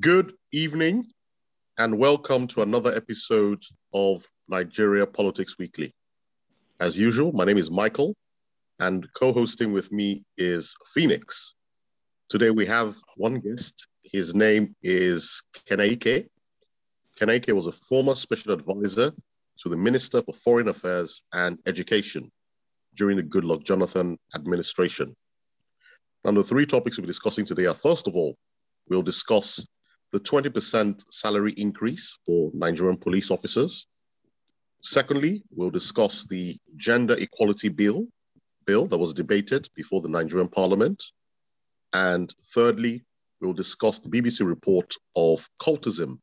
Good evening, and welcome to another episode of Nigeria Politics Weekly. As usual, my name is Michael, and co hosting with me is Phoenix. Today we have one guest. His name is Kenaike. Kenaike was a former special advisor to the Minister for Foreign Affairs and Education during the Goodluck Jonathan administration. And the three topics we'll be discussing today are first of all, we'll discuss the 20% salary increase for Nigerian police officers. Secondly, we'll discuss the gender equality bill, bill that was debated before the Nigerian parliament. And thirdly, we'll discuss the BBC report of cultism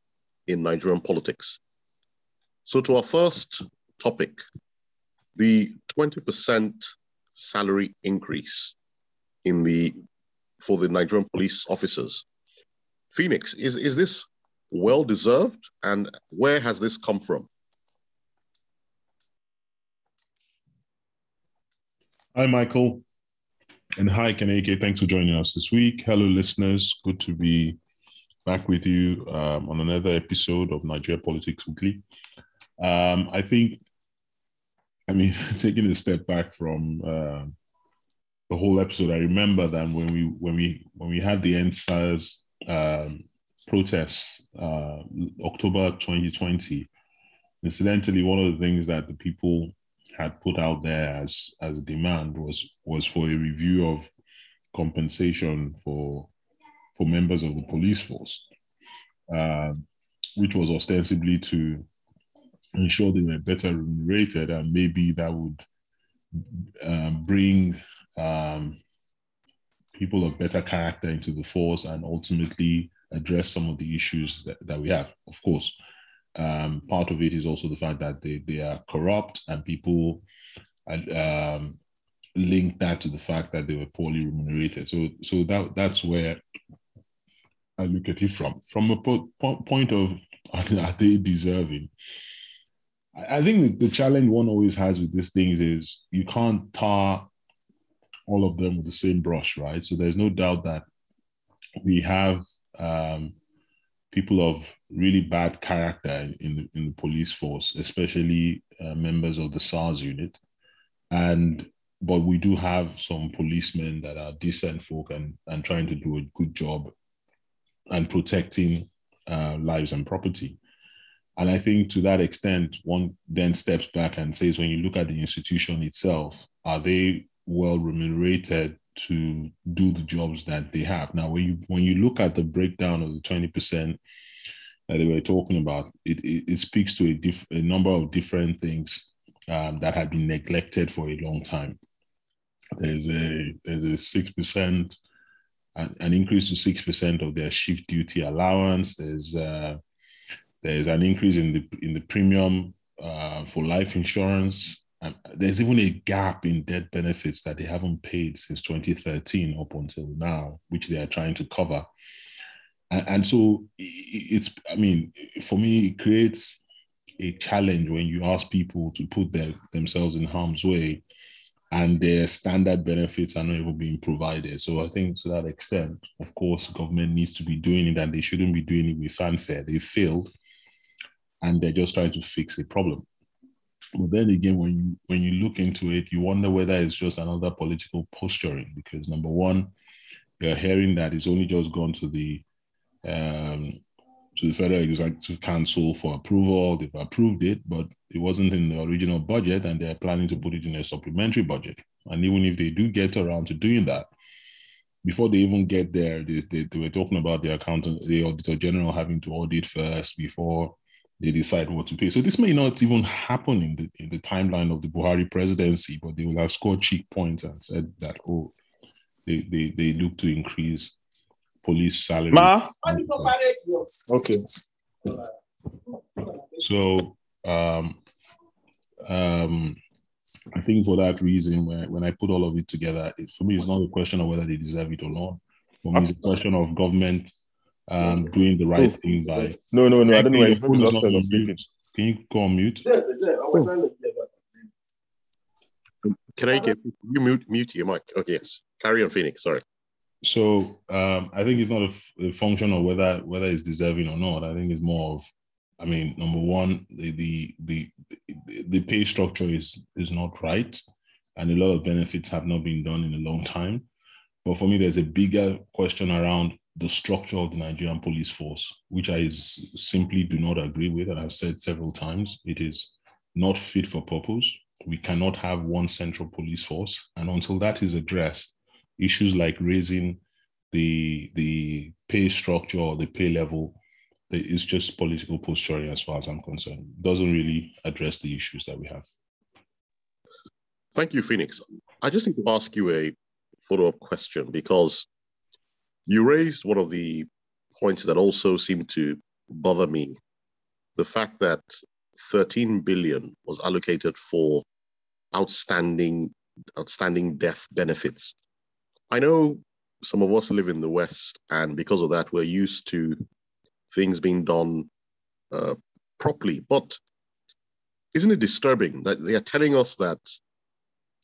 in Nigerian politics. So to our first topic, the 20% salary increase in the for the Nigerian police officers. Phoenix, is, is this well deserved and where has this come from? Hi, Michael. And hi, Kaneke. Thanks for joining us this week. Hello, listeners. Good to be back with you um, on another episode of Nigeria Politics Weekly. Um, I think, I mean, taking a step back from uh, the whole episode, I remember that when we when we when we had the EndSARS um, protests, uh, October 2020. Incidentally, one of the things that the people had put out there as as a demand was was for a review of compensation for for members of the police force, uh, which was ostensibly to ensure they were better remunerated, and maybe that would um, bring um, people of better character into the force and ultimately address some of the issues that, that we have. Of course, um, part of it is also the fact that they, they are corrupt and people um, link that to the fact that they were poorly remunerated. So, so that that's where I look at it from. From a po- point of are they deserving? I think the challenge one always has with these things is you can't tar all of them with the same brush, right? So there's no doubt that we have um, people of really bad character in the, in the police force, especially uh, members of the SARS unit. And but we do have some policemen that are decent folk and, and trying to do a good job and protecting uh, lives and property. And I think to that extent, one then steps back and says, when you look at the institution itself, are they well remunerated to do the jobs that they have. Now, when you when you look at the breakdown of the twenty percent that they were talking about, it it, it speaks to a, diff, a number of different things um, that have been neglected for a long time. There's a there's a six percent an increase to six percent of their shift duty allowance. There's uh, there's an increase in the in the premium uh, for life insurance. There's even a gap in debt benefits that they haven't paid since 2013 up until now, which they are trying to cover. And, and so it's, I mean, for me, it creates a challenge when you ask people to put their, themselves in harm's way and their standard benefits are not even being provided. So I think to that extent, of course, government needs to be doing it and they shouldn't be doing it with fanfare. They failed and they're just trying to fix a problem. But then again, when you when you look into it, you wonder whether it's just another political posturing. Because number one, you're hearing that it's only just gone to the um, to the Federal Executive Council for approval. They've approved it, but it wasn't in the original budget, and they're planning to put it in a supplementary budget. And even if they do get around to doing that, before they even get there, they, they, they were talking about the accountant, the auditor general having to audit first before they decide what to pay. So this may not even happen in the in the timeline of the Buhari presidency, but they will have scored cheek points and said that oh, they they, they look to increase police salary. Ma? Okay. So um um I think for that reason, when, when I put all of it together, it, for me, it's not a question of whether they deserve it or not. For me, it's a question of government um, doing the right thing by. No, no, no. I don't know why your phone is not on mute. Can you go on mute? Can I get you mute mute your mic? Okay, yes. Carry on, Phoenix. Sorry. So um, I think it's not a, a, function of whether whether it's deserving or not. I think it's more of, I mean, number one, the the the, the pay structure is is not right, and a lot of benefits have not been done in a long time. But for me, there's a bigger question around the structure of the Nigerian police force, which I simply do not agree with, and I've said several times, it is not fit for purpose. We cannot have one central police force, and until that is addressed, issues like raising the the pay structure or the pay level is just political posturing as far as I'm concerned. It Doesn't really address the issues that we have. Thank you, Phoenix. I just need to ask you a follow-up question because you raised one of the points that also seemed to bother me. The fact that 13 billion was allocated for outstanding outstanding death benefits I know some of us live in the West, and because of that, we're used to things being done uh, properly. But isn't it disturbing that they are telling us that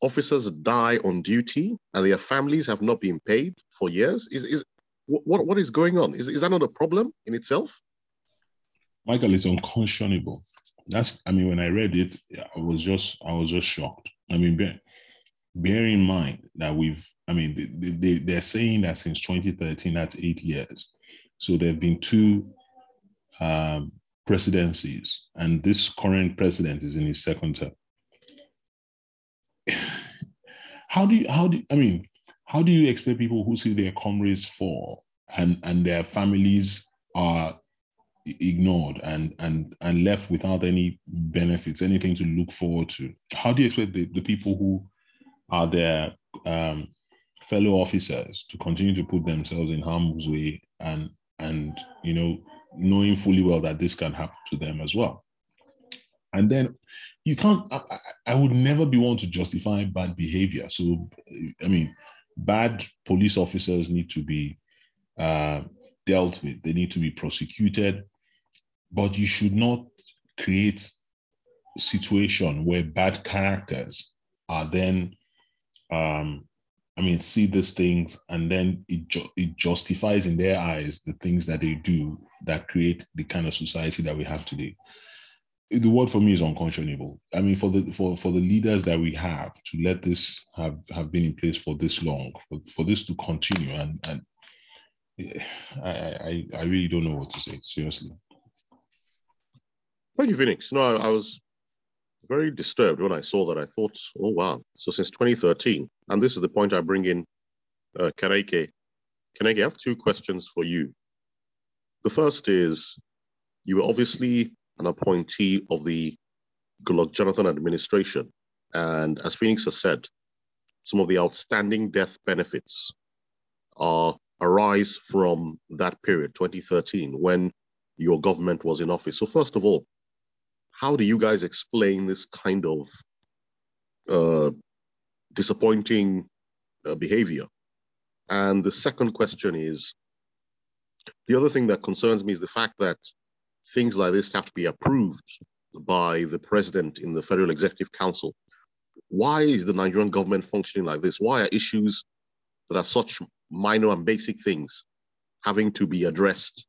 officers die on duty and their families have not been paid for years? Is is what what is going on? Is is that not a problem in itself? Michael, it's unconscionable. That's I mean, when I read it, I was just I was just shocked. I mean, bear in mind that we've, I mean, they, they, they're saying that since 2013, that's eight years. So there have been two um, presidencies, and this current president is in his second term. how do you, how do, I mean, how do you expect people who see their comrades fall and, and their families are ignored and and and left without any benefits anything to look forward to? How do you expect the, the people who are their um, fellow officers to continue to put themselves in harm's way and and you know knowing fully well that this can happen to them as well? And then you can't I, I would never be one to justify bad behavior. So i mean bad police officers need to be uh, dealt with they need to be prosecuted but you should not create situation where bad characters are then um, I mean, see these things, and then it ju- it justifies in their eyes the things that they do that create the kind of society that we have today. The word for me is unconscionable. I mean, for the for for the leaders that we have to let this have have been in place for this long, for, for this to continue, and and I, I I really don't know what to say. Seriously. Thank you, Phoenix. No, I was very disturbed when I saw that. I thought, oh, wow. So since 2013, and this is the point I bring in uh. Kaneke, I have two questions for you. The first is you were obviously an appointee of the Goodluck Jonathan administration. And as Phoenix has said, some of the outstanding death benefits are arise from that period, 2013, when your government was in office. So first of all, how do you guys explain this kind of uh, disappointing uh, behavior? And the second question is the other thing that concerns me is the fact that things like this have to be approved by the president in the Federal Executive Council. Why is the Nigerian government functioning like this? Why are issues that are such minor and basic things having to be addressed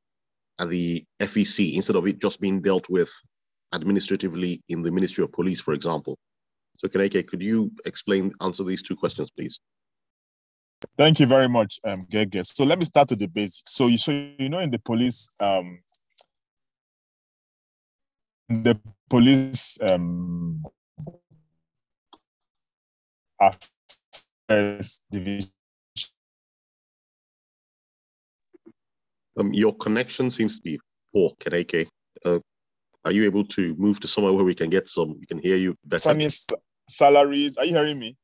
at the FEC instead of it just being dealt with administratively in the Ministry of Police, for example. So Kaneke, could you explain, answer these two questions, please? Thank you very much, um, Gege. So let me start with the basics. So you, so you know, in the police, um, the police um, affairs division. Um, your connection seems to be poor, Kaneke. Uh, are you able to move to somewhere where we can get some? We can hear you better. Sunny salaries. Are you hearing me?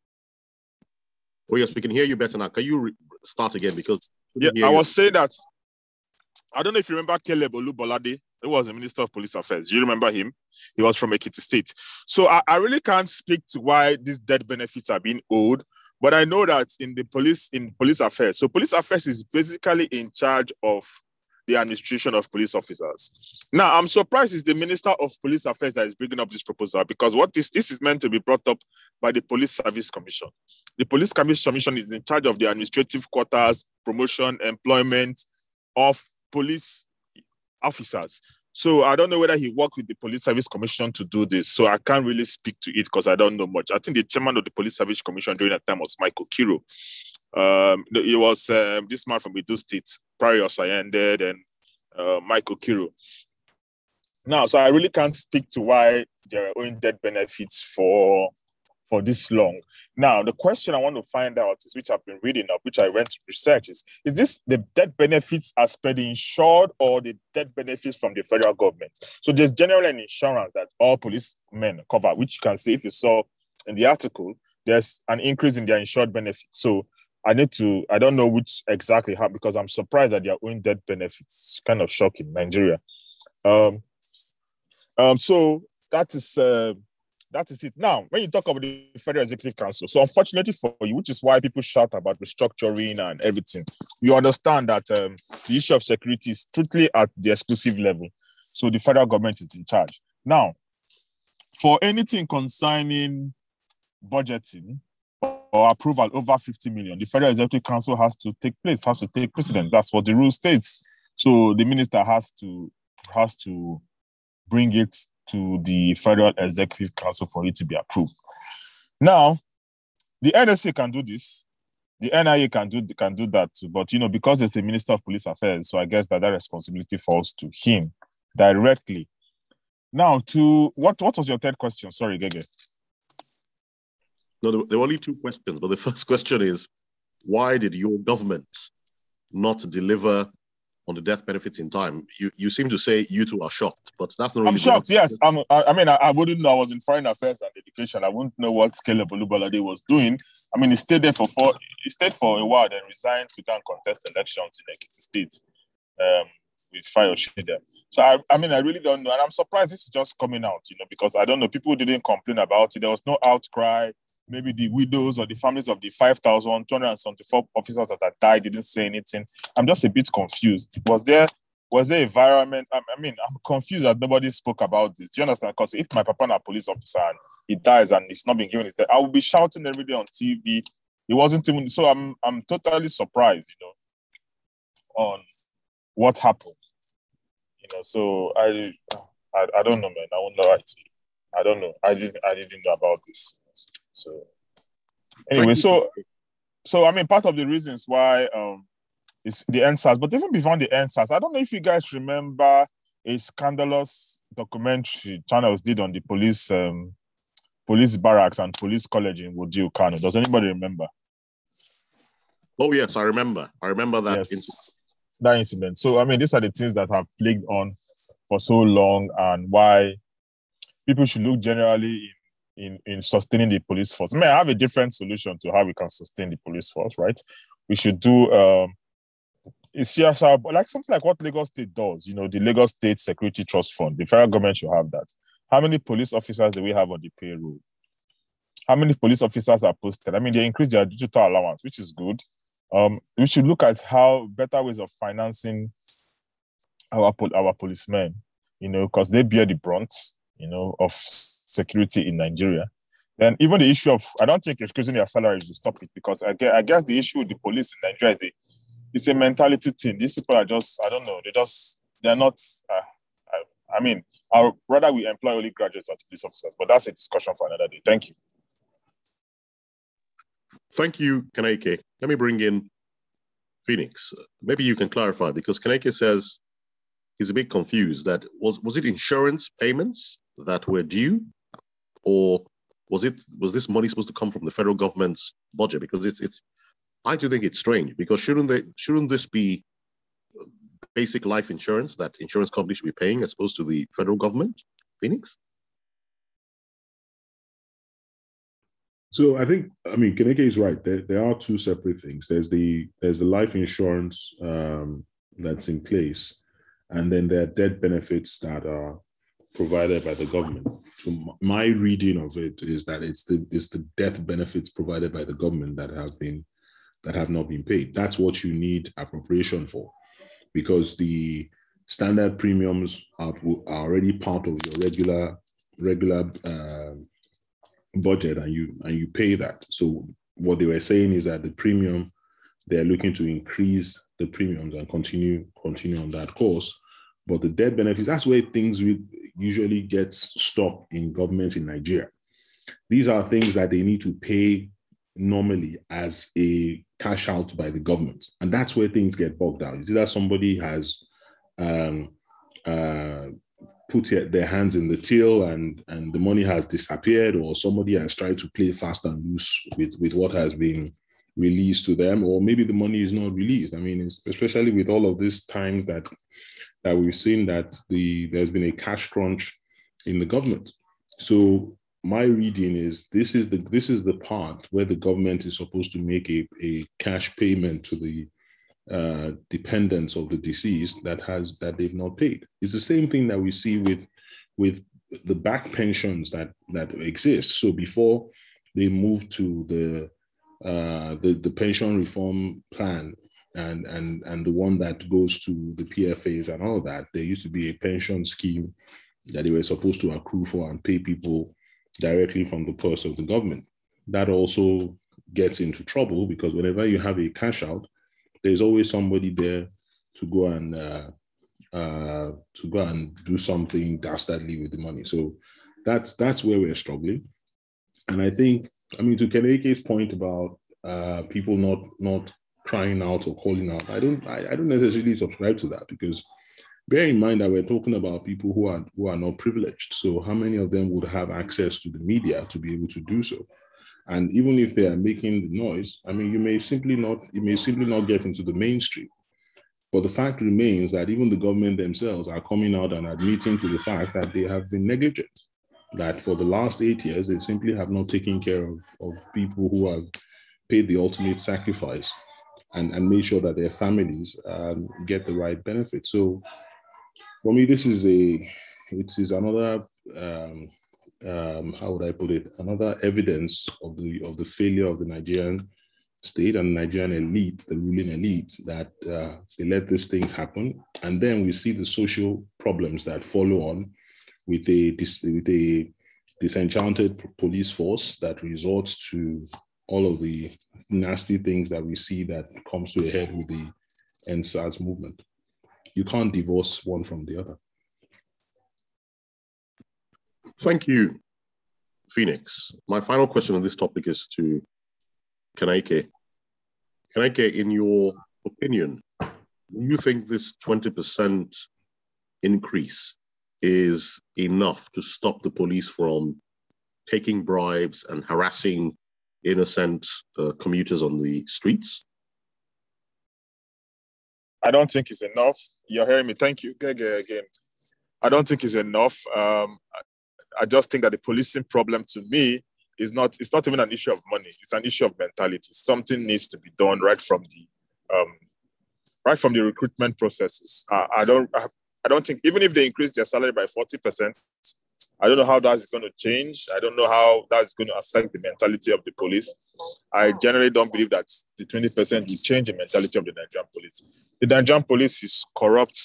Oh yes, we can hear you better now. Can you re- start again? Because yeah, I was saying that. I don't know if you remember Caleb Olubolade. He was the Minister of Police Affairs. You remember him? He was from Ekiti State. So I, I really can't speak to why these death benefits are being owed, but I know that in the police in police affairs, so police affairs is basically in charge of the administration of police officers. Now, I'm surprised it's the Minister of Police Affairs that is bringing up this proposal because what is this is meant to be brought up by the Police Service Commission. The Police Commission is in charge of the administrative quarters, promotion, employment of police officers. So I don't know whether he worked with the Police Service Commission to do this. So I can't really speak to it because I don't know much. I think the chairman of the Police Service Commission during that time was Mike Okiro. Um, it was um, this man from Edo State, Parry Osayande, and uh, Mike Okiro. Now, so I really can't speak to why there are owing debt benefits for for this long. Now, the question I want to find out is, which I've been reading up, which I went to research, is is this the death benefits as per the insured or the death benefits from the federal government? So there's generally an insurance that all policemen cover, which you can see if you saw in the article, there's an increase in their insured benefits. So I need to, I don't know which exactly how, because I'm surprised that they're owing death benefits. It's kind of shocking, Nigeria. Um, um, so that is uh, that is it. Now, when you talk about the Federal Executive Council, so unfortunately for you, which is why people shout about restructuring and everything, you understand that um, the issue of security is strictly at the exclusive level. So the federal government is in charge. Now, for anything concerning budgeting or approval over 50 million, the Federal Executive Council has to take place, has to take precedence. That's what the rule states. So the minister has to has to bring it to the Federal Executive Council for it to be approved. Now, the NSA can do this. The NIA can do can do that too. But you know, because it's a Minister of Police Affairs, so I guess that that responsibility falls to him directly. Now, to what what was your third question? Sorry, Gege. No, there were only two questions, but the first question is, why did your government not deliver on the death benefits in time. You you seem to say you two are shocked, but that's not. Really I'm shocked. Yes, I'm, I, I mean, I, I, wouldn't know. I was in foreign affairs and education. I wouldn't know what Caleb Olubolade was doing. I mean, he stayed there for four. He stayed for a while, then resigned to go and contest elections in Ekiti State um, with Fayose. So I, I mean, I really don't know, and I'm surprised this is just coming out. You know, because I don't know. People didn't complain about it. There was no outcry maybe the widows or the families of the 5,274 officers that had died didn't say anything. I'm just a bit confused. Was there was there environment? I, I mean, I'm confused that nobody spoke about this. Do you understand? Because if my papa is a police officer and he dies and he's not being given his death, I will be shouting every day on TV. It wasn't even so. I'm I'm totally surprised, you know, on what happened. You know, so I I, I don't know, man. I won't lie to you. I don't know. I didn't I didn't know about this. So anyway, so so I mean, part of the reasons why um is the EndSARS, but even beyond the EndSARS, I don't know if you guys remember a scandalous documentary channels did on the police um police barracks and police college in Wudil Kano. Does anybody remember? Oh yes, I remember. I remember that yes, incident. That incident. So I mean, these are the things that have plagued on for so long, and why people should look generally in, in in sustaining the police force. I mean, I have a different solution to how we can sustain the police force, right? We should do um, CSR, like something like what Lagos State does, you know, the Lagos State Security Trust Fund. The federal government should have that. How many police officers do we have on the payroll? How many police officers are posted? I mean, they increase their digital allowance, which is good. Um, we should look at how better ways of financing our our policemen, you know, because they bear the brunt, you know, of security in Nigeria. Then even the issue of, I don't think increasing their salaries will stop it because I guess, I guess the issue with the police in Nigeria is a, it's a mentality thing. These people are just, I don't know, they just, they're not, uh, I, I mean, I rather we employ only graduates as police officers, but that's a discussion for another day. Thank you. Thank you, Kaneke. Let me bring in Phoenix. Maybe you can clarify because Kaneke says he's a bit confused that was was it insurance payments that were due or was it was this money supposed to come from the federal government's budget? Because it's it's I do think it's strange because shouldn't they shouldn't this be basic life insurance that insurance companies should be paying as opposed to the federal government? Phoenix. So I think I mean Kaneke is right. There, there are two separate things. There's the there's the life insurance um, that's in place, and then there are death benefits that are provided by the government. So my reading of it is that it's the it's the death benefits provided by the government that have been that have not been paid. That's what you need appropriation for, because the standard premiums are, are already part of your regular regular uh, budget and you and you pay that. So what they were saying is that the premium they're looking to increase the premiums and continue continue on that course. But the death benefits, that's where things usually get stuck in governments in Nigeria. These are things that they need to pay normally as a cash out by the government. And that's where things get bogged down. It's either somebody has um, uh, put their hands in the till and, and the money has disappeared, or somebody has tried to play fast and loose with, with what has been released to them, or maybe the money is not released. I mean, especially with all of these times that that we've seen that the there's been a cash crunch in the government. So my reading is this is the this is the part where the government is supposed to make a, a cash payment to the uh, dependents of the deceased that has that they've not paid. It's the same thing that we see with with the back pensions that that exist. So before they move to the uh, the, the pension reform plan and and and the one that goes to the PFAs and all that, there used to be a pension scheme that they were supposed to accrue for and pay people directly from the purse of the government. That also gets into trouble because whenever you have a cash out, there's always somebody there to go and uh, uh, to go and do something dastardly with the money. So that's that's where we're struggling. And I think, I mean, to Keneke's point about uh, people not not crying out or calling out, I don't I, I don't necessarily subscribe to that because bear in mind that we're talking about people who are who are not privileged. So how many of them would have access to the media to be able to do so? And even if they are making the noise, I mean, you may simply not you may simply not get into the mainstream. But the fact remains that even the government themselves are coming out and admitting to the fact that they have been negligent. That for the last eight years, they simply have not taken care of, of people who have paid the ultimate sacrifice and, and made sure that their families um, get the right benefit. So for me, this is a it is another um, um, how would I put it? Another evidence of the of the failure of the Nigerian state and Nigerian elite, the ruling elite, that uh, they let these things happen, and then we see the social problems that follow on with a with a disenchanted police force that resorts to all of the nasty things that we see that comes to a head with the EndSARS movement you can't divorce one from the other. Thank you, Phoenix. My final question on this topic is to Keneke. Keneke, in your opinion, do you think this 20% increase is enough to stop the police from taking bribes and harassing innocent uh, commuters on the streets? I don't think it's enough. You're hearing me. Thank you. Again. I don't think it's enough. Um, I just think that the policing problem to me is not, it's not even an issue of money. It's an issue of mentality. Something needs to be done right from the, um, right from the recruitment processes. I, I don't, I, I don't think, even if they increase their salary by 40%, I don't know how that's going to change. I don't know how that's going to affect the mentality of the police. I generally don't believe that the 20% will change the mentality of the Nigerian police. The Nigerian police is corrupt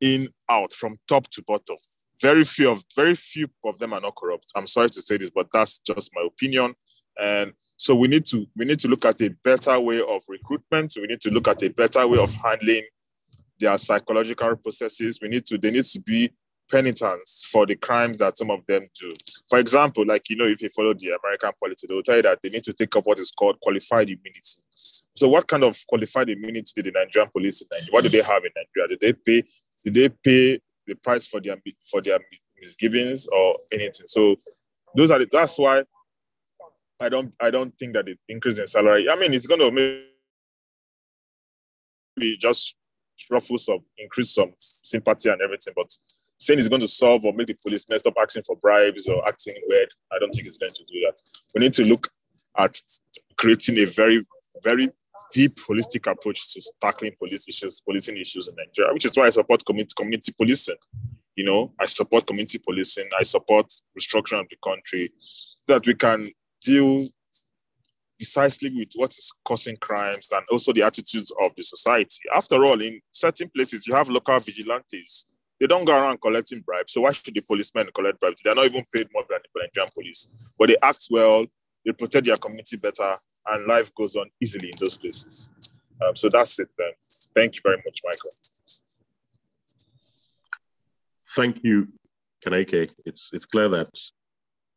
in, out, from top to bottom. Very few of very few of them are not corrupt. I'm sorry to say this, but that's just my opinion. And so we need to we need to look at a better way of recruitment. We need to look at a better way of handling their psychological processes. We need to they need to be penitence for the crimes that some of them do. For example, like, you know, if you follow the American policy, they'll tell you that they need to take up what is called qualified immunity. So what kind of qualified immunity did the Nigerian police in Nigeria, what do they have in Nigeria? Did they pay, did they pay the price for their, for their misgivings or anything? So those are the, that's why I don't, I don't think that the increase in salary, I mean, it's going to maybe just ruffle some, increase some sympathy and everything, but saying it's going to solve or make the policemen stop asking for bribes or acting weird. I don't think it's going to do that. We need to look at creating a very, very deep holistic approach to tackling police issues, policing issues in Nigeria, which is why I support community community policing. You know, I support community policing. I support restructuring of the country so that we can deal decisively with what is causing crimes and also the attitudes of the society. After all, in certain places, you have local vigilantes They don't go around collecting bribes. So why should the policemen collect bribes? They're not even paid more than the Nigerian police. But they act well, they protect their community better, and life goes on easily in those places. Um, so that's it then. Thank you very much, Michael. Thank you, Kaneke. It's it's clear that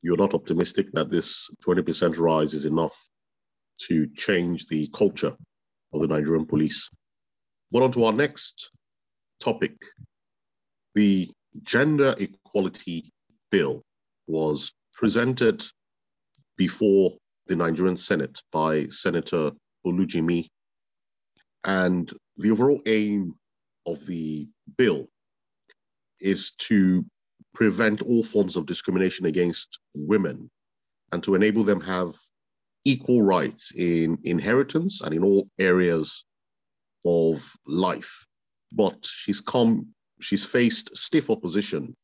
you're not optimistic that this 20% rise is enough to change the culture of the Nigerian police. But on to our next topic. The Gender Equality Bill was presented before the Nigerian Senate by Senator Olujimi. And the overall aim of the bill is to prevent all forms of discrimination against women and to enable them have equal rights in inheritance and in all areas of life. But she's come, she's faced stiff opposition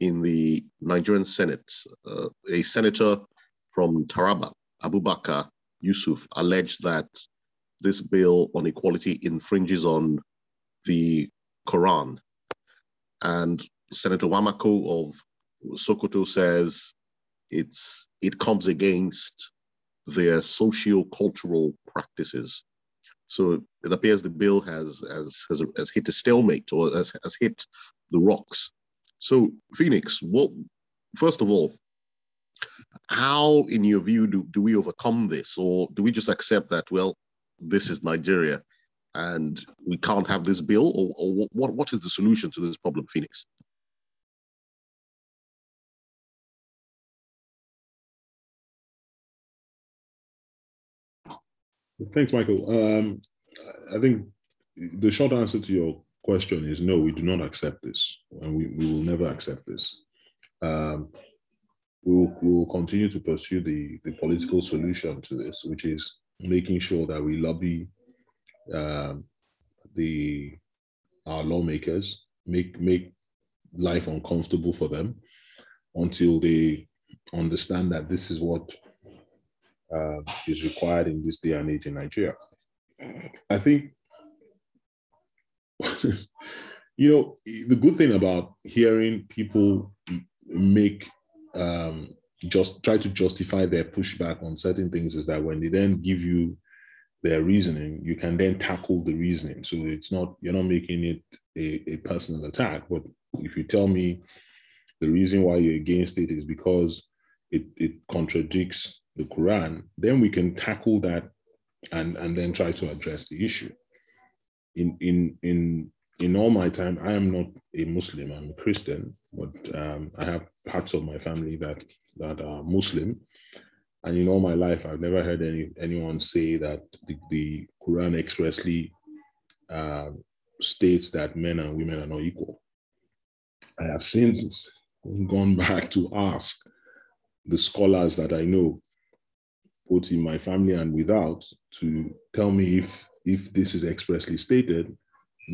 in the Nigerian Senate. Uh, a senator from Taraba, Abubakar Yusuf, alleged that this bill on equality infringes on the Quran. And Senator Wamakko of Sokoto says it's it comes against their socio-cultural practices. So it appears the bill has has has, has hit a stalemate or has, has hit the rocks. So Phoenix, what first of all, how in your view do, do we overcome this? Or do we just accept that, well, this is Nigeria and we can't have this bill? Or, or what, what is the solution to this problem, Phoenix? Thanks, Michael. Um, I think the short answer to your question is no, we do not accept this, and we, we will never accept this. Um, we will, we will continue to pursue the, the political solution to this, which is making sure that we lobby um, the our lawmakers, make make life uncomfortable for them until they understand that this is what uh, is required in this day and age in Nigeria. I think, you know, the good thing about hearing people make um, just try to justify their pushback on certain things is that when they then give you their reasoning, you can then tackle the reasoning. So it's not you're not making it a, a personal attack, but if you tell me the reason why you're against it is because it, it contradicts the Quran, then we can tackle that and, and then try to address the issue. In in in in all my time, I am not a Muslim, I'm a Christian, but um, I have parts of my family that that are Muslim. And in all my life, I've never heard any anyone say that the, the Quran expressly uh, states that men and women are not equal. I have since gone back to ask the scholars that I know both in my family and without, to tell me if if this is expressly stated.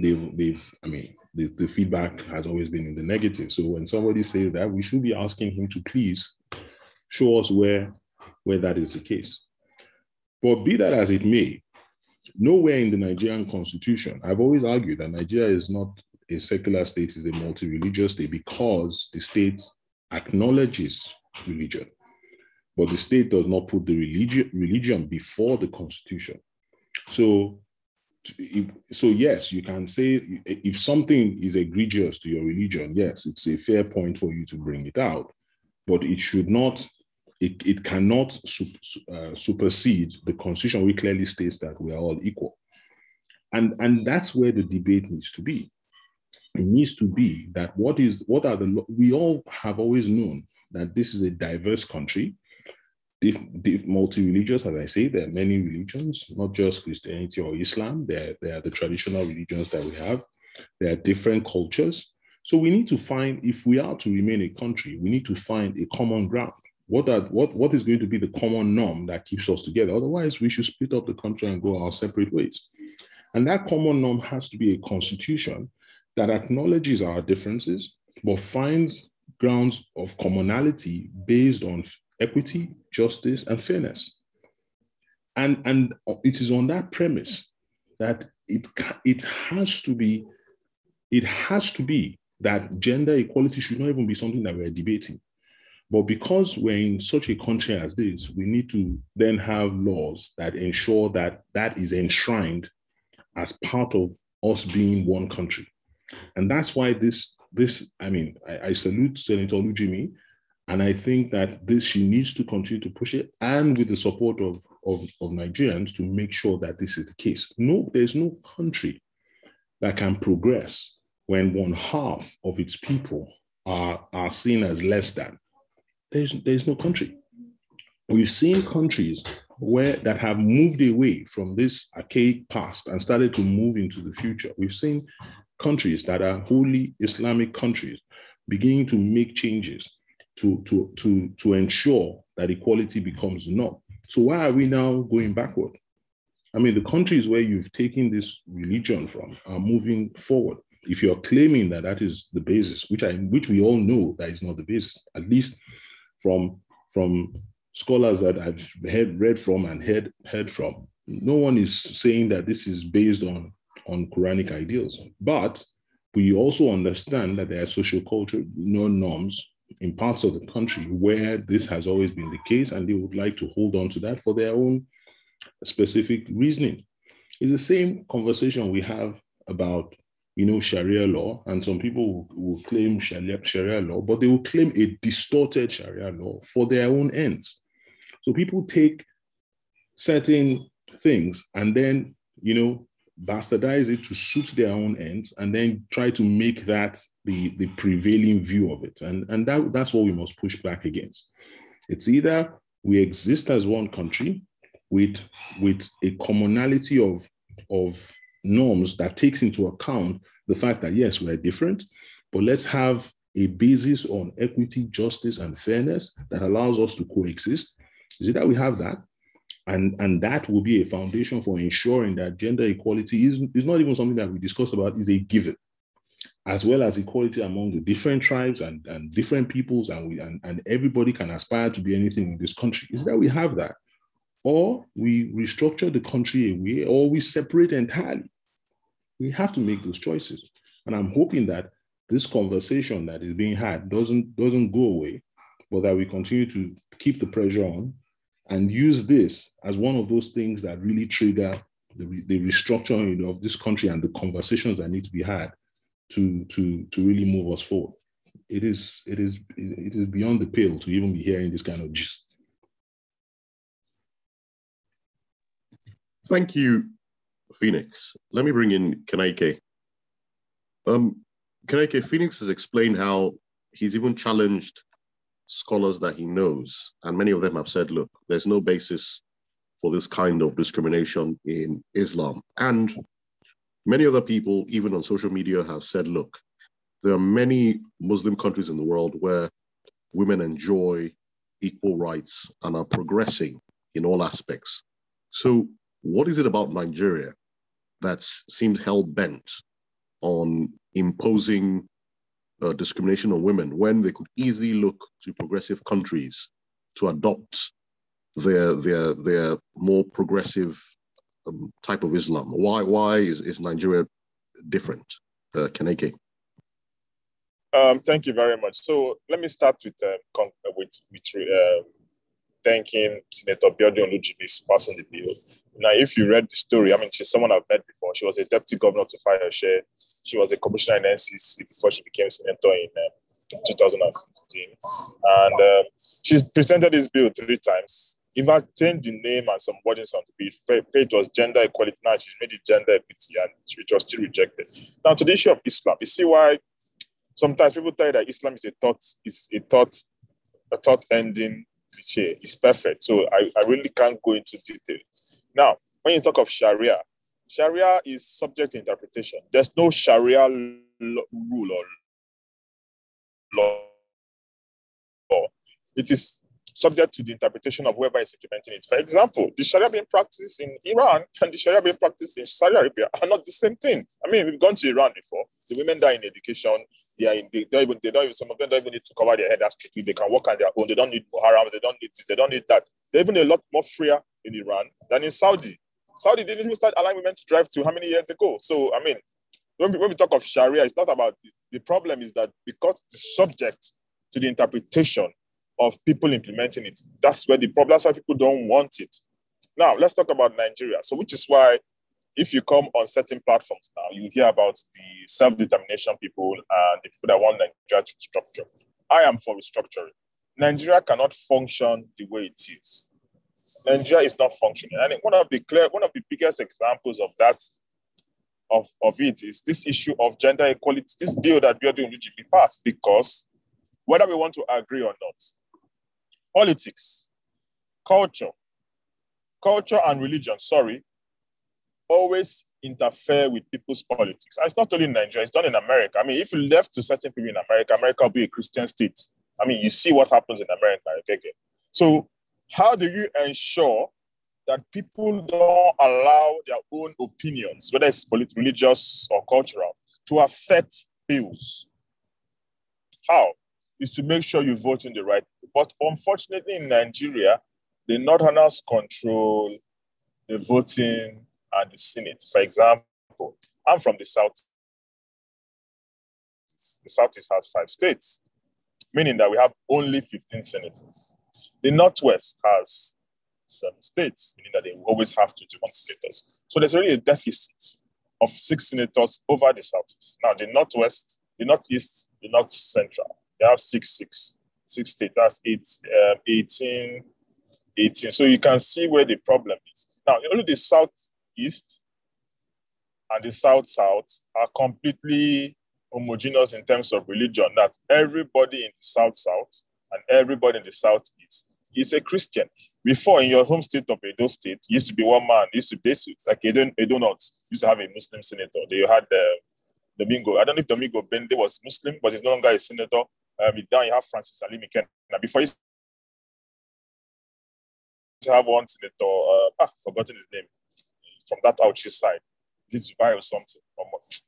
They've they've I mean the, the feedback has always been in the negative. So when somebody says that, we should be asking him to please show us where where that is the case. But be that as it may, nowhere in the Nigerian constitution, I've always argued that Nigeria is not a secular state, it's a multi-religious state because the state acknowledges religion. But the state does not put the religion, religion before the constitution. So, if, so yes, you can say if something is egregious to your religion, yes, it's a fair point for you to bring it out, but it should not, it, it cannot uh, supersede the constitution, which clearly states that we are all equal. And, and that's where the debate needs to be. It needs to be that what is what are the we all have always known that this is a diverse country multi-religious, as I say, there are many religions, not just Christianity or Islam. There, there are the traditional religions that we have. There are different cultures. So we need to find, if we are to remain a country, we need to find a common ground. What, are, what, what is going to be the common norm that keeps us together? Otherwise, we should split up the country and go our separate ways. And that common norm has to be a constitution that acknowledges our differences, but finds grounds of commonality based on equity, justice, and fairness. And, and it is on that premise that it, it has to be, it has to be that gender equality should not even be something that we're debating. But because we're in such a country as this, we need to then have laws that ensure that that is enshrined as part of us being one country. And that's why this, this I mean, I, I salute Senator Olujimi, and I think that this she needs to continue to push it and with the support of, of, of Nigerians to make sure that this is the case. No, there's no country that can progress when one half of its people are, are seen as less than. There's, there's no country. We've seen countries where that have moved away from this archaic past and started to move into the future. We've seen countries that are wholly Islamic countries beginning to make changes to, to, to, to ensure that equality becomes norm. So why are we now going backward? I mean, the countries where you've taken this religion from are moving forward. If you're claiming that that is the basis, which I, which we all know that is not the basis, at least from from scholars that I've heard, read from and heard heard from, no one is saying that this is based on on Quranic ideals. But we also understand that there are social cultural norms in parts of the country where this has always been the case, and they would like to hold on to that for their own specific reasoning. It's the same conversation we have about, you know, Sharia law, and some people will, claim Sharia, Sharia law, but they will claim a distorted Sharia law for their own ends. So people take certain things and then, you know, bastardize it to suit their own ends and then try to make that the, the prevailing view of it. And, and that, that's what we must push back against. It's either we exist as one country with, with a commonality of, of norms that takes into account the fact that, yes, we're different, but let's have a basis on equity, justice, and fairness that allows us to coexist. Is it that we have that? And, and that will be a foundation for ensuring that gender equality is, is not even something that we discuss about, is a given, as well as equality among the different tribes and, and different peoples, and, we, and, and everybody can aspire to be anything in this country. Is that we have that? or we restructure the country away, or we separate entirely. We have to make those choices. And I'm hoping that this conversation that is being had doesn't, doesn't go away, but that we continue to keep the pressure on and use this as one of those things that really trigger the, the restructuring of this country and the conversations that need to be had to, to, to really move us forward. It is, it, is, it is beyond the pale to even be hearing this kind of gist. Thank you, Phoenix. Let me bring in Kenaike. Um, Phoenix has explained how he's even challenged scholars that he knows, and many of them have said, look, there's no basis for this kind of discrimination in Islam. And many other people, even on social media, have said, look, there are many Muslim countries in the world where women enjoy equal rights and are progressing in all aspects. So what is it about Nigeria that seems hell bent on imposing uh, discrimination on women when they could easily look to progressive countries to adopt their their their more progressive um, type of Islam? Why why is, is Nigeria different, uh, Kenaike? Um, thank you very much. So let me start with uh, with with uh, thanking Senator Biodun Olujimi for passing the bill. Now, if you read the story, I mean, she's someone I've met before. She was a deputy governor to Fayose. She was a commissioner in NCC before she became senator in um, 2015. And um, she's presented this bill three times. If I change the name and some wordings on the bill, it was gender equality. Now she's made it gender equity and it was still rejected. Now, to the issue of Islam, you see why sometimes people tell you that Islam is a thought, is a thought, a thought ending cliche. It's perfect. So I, I really can't go into details. Now, when you talk of Sharia, Sharia is subject to interpretation. There's no Sharia rule or law. It is subject to the interpretation of whoever is implementing it. For example, the Sharia being practiced in Iran and the Sharia being practiced in Saudi Arabia are not the same thing. I mean, we've gone to Iran before. The women die in education. They are in, they don't even, they don't even, some of them don't even need to cover their head as strictly. They can walk on their own. They don't need mahram. They don't need this. They don't need that. They're even a lot more freer in Iran than in Saudi. Saudi didn't even start allowing women to drive to how many years ago? So, I mean, when we, when we talk of Sharia, it's not about. The problem is that because it's subject to the interpretation of people implementing it, that's where the problem, that's why people don't want it. Now, let's talk about Nigeria. So, which is why if you come on certain platforms now, you hear about the self-determination people and the people that want Nigeria to structure. I am for restructuring. Nigeria cannot function the way it is. Nigeria is not functioning. And one of the clear, one of the biggest examples of that, of, of it is this issue of gender equality, this bill that we are doing be passed, because whether we want to agree or not, politics, culture, culture and religion, sorry, always interfere with people's politics. It's not only in Nigeria, it's done in America. I mean, if you left to certain people in America, America will be a Christian state. I mean, you see what happens in America. Okay? So, how do you ensure that people don't allow their own opinions, whether it's religious or cultural, to affect bills? How? Is to make sure you vote in the right. But unfortunately, in Nigeria, the Northerners control the voting and the Senate. For example, I'm from the South. The Southeast has five states, meaning that we have only 15 senators. The Northwest has seven states, meaning that they always have 21 senators. So there's really a deficit of six senators over the Southeast. Now, the Northwest, the Northeast, the North Central, they have six, six, six states. That's eight, um, 18, 18. So you can see where the problem is. Now, only the South East and the South South are completely homogeneous in terms of religion. That everybody in the South South and everybody in the South East is a Christian. Before, in your home state of Edo State, used to be one man, used to be like Edo, Edo North, used to have a Muslim senator. They had uh, Domingo. I don't know if Domingo Bende was Muslim, but he's no longer a senator. Um, down you have Francis Alimikhena. Now, before you have one senator, uh, ah, forgotten his name from that Auchi side, this Dubai or something.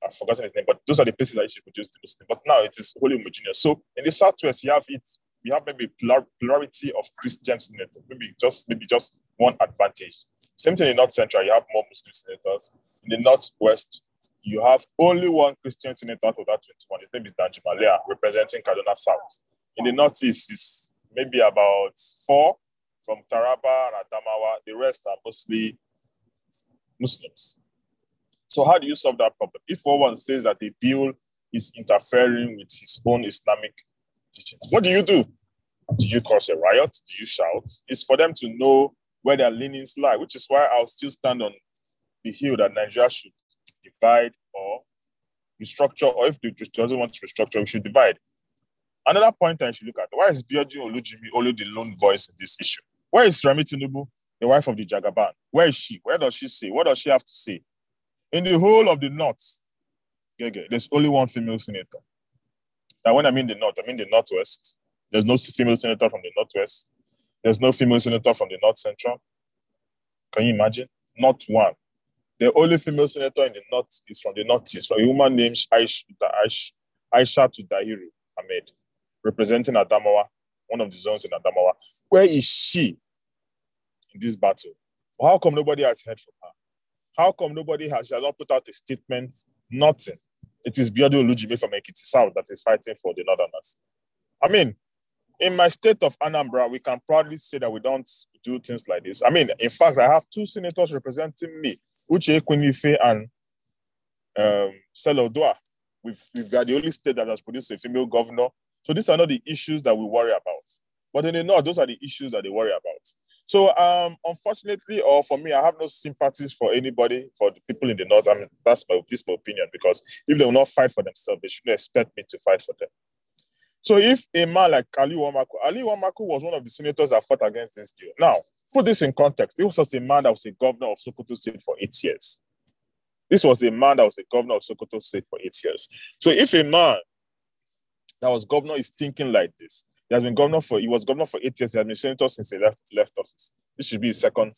I've forgotten his name, but those are the places that used to produce the Muslim. But now it is wholly homogeneous. So in the southwest, you have it. We have maybe plurality of Christian senators, maybe just maybe just one advantage. Same thing in North Central, you have more Muslim senators. In the Northwest, you have only one Christian senator out of that 21. His name is Danjuma La'ah, representing Kaduna South. In the Northeast, is maybe about four from Taraba and Adamawa. The rest are mostly Muslims. So how do you solve that problem? If one says that the bill is interfering with his own Islamic teachings, what do you do? Do you cause a riot? Do you shout? It's for them to know where their leanings lie, which is why I'll still stand on the hill that Nigeria should divide or restructure, or if it doesn't want to restructure, we should divide. Another point I should look at why is Biodun Olujimi only the lone voice in this issue? Where is Remi Tinubu? the wife of the Jagaban. Where is she? Where does she say? What does she have to say? In the whole of the North, there's only one female senator. Now, when I mean the North, I mean the Northwest. There's no female senator from the Northwest. There's no female senator from the North Central. Can you imagine? Not one. The only female senator in the North is from the north. Northeast, from a woman named Aish, Aish, Aisha Dahiru Ahmed, representing Adamawa, one of the zones in Adamawa. Where is she? in this battle. How come nobody has heard from her? How come nobody has, she has not put out a statement? Nothing. It is Biodun Olujimi from Ekiti South that is fighting for the Northerners. I mean, in my state of Anambra, we can proudly say that we don't do things like this. I mean, in fact, I have two senators representing me, Uche Ekwunife and um, Stella Oduah. We've, we've got the only state that has produced a female governor. So these are not the issues that we worry about. But in the north, those are the issues that they worry about. So, um, unfortunately, or for me, I have no sympathies for anybody, for the people in the north. I mean, that's my this my opinion because if they will not fight for themselves, they shouldn't expect me to fight for them. So, if a man like Ali Wamakko, Ali Wamakko was one of the senators that fought against this deal. Now, put this in context. This was a man that was a governor of Sokoto State for eight years. This was a man that was a governor of Sokoto State for eight years. So, if a man that was governor is thinking like this, he has been governor for, he was governor for eight years. He has been senator since he left, left office. This should be his second.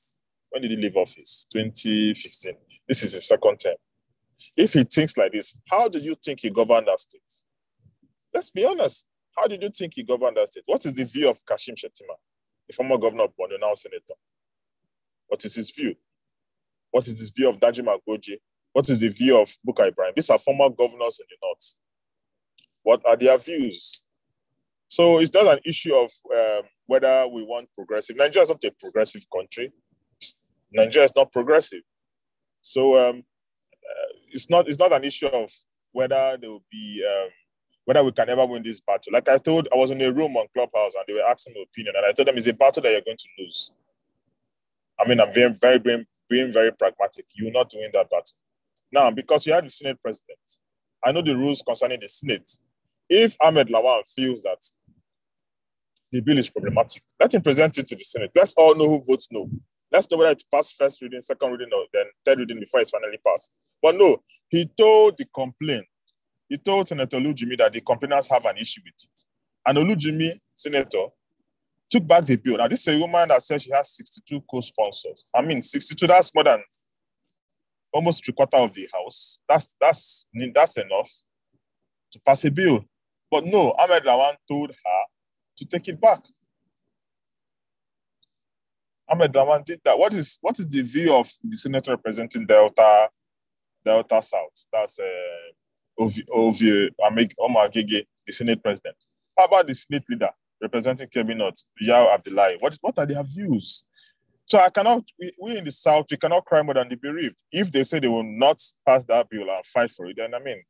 When did he leave office? 2015. This is his second term. If he thinks like this, how do you think he governed our state? Let's be honest. How did you think he governed our state? What is the view of Kashim Shettima, the former governor of Borno, now senator? What is his view? What is his view of Danjuma Goje? What is the view of Bukar Ibrahim? These are former governors in the north. What are their views? So it's not an issue of um, whether we want progressive. Nigeria is not a progressive country. Nigeria is not progressive. So um, uh, it's not it's not an issue of whether there will be um, whether we can ever win this battle. Like I told, I was in a room on Clubhouse and they were asking my opinion, and I told them it's a battle that you're going to lose. I mean, I'm being very, being, being very pragmatic. You're not doing that battle. Now, because you had the Senate president, I know the rules concerning the Senate. If Ahmed Lawan feels that the bill is problematic, let him present it to the Senate. Let's all know who votes no. Let's know whether it passed first reading, second reading, or then third reading before it's finally passed. But no, he told the complaint, he told Senator Olujimi that the complainants have an issue with it. And Olujimi, Senator, took back the bill. Now, this is a woman that says she has 62 co-sponsors. I mean, 62, that's more than almost three quarter of the house. That's that's that's enough to pass a bill. But no, Ahmed Lawan told her to take it back. Ahmed Lawan did that. What is what is the view of the senator representing Delta Delta South? That's uh, Ovie uh, Omo-Agege, the Senate president. How about the Senate leader representing North, Yahaya Abdullahi? What, what are their views? So I cannot, we, we in the South, we cannot cry more than the bereaved. If they say they will not pass that bill and fight for it, then I mean,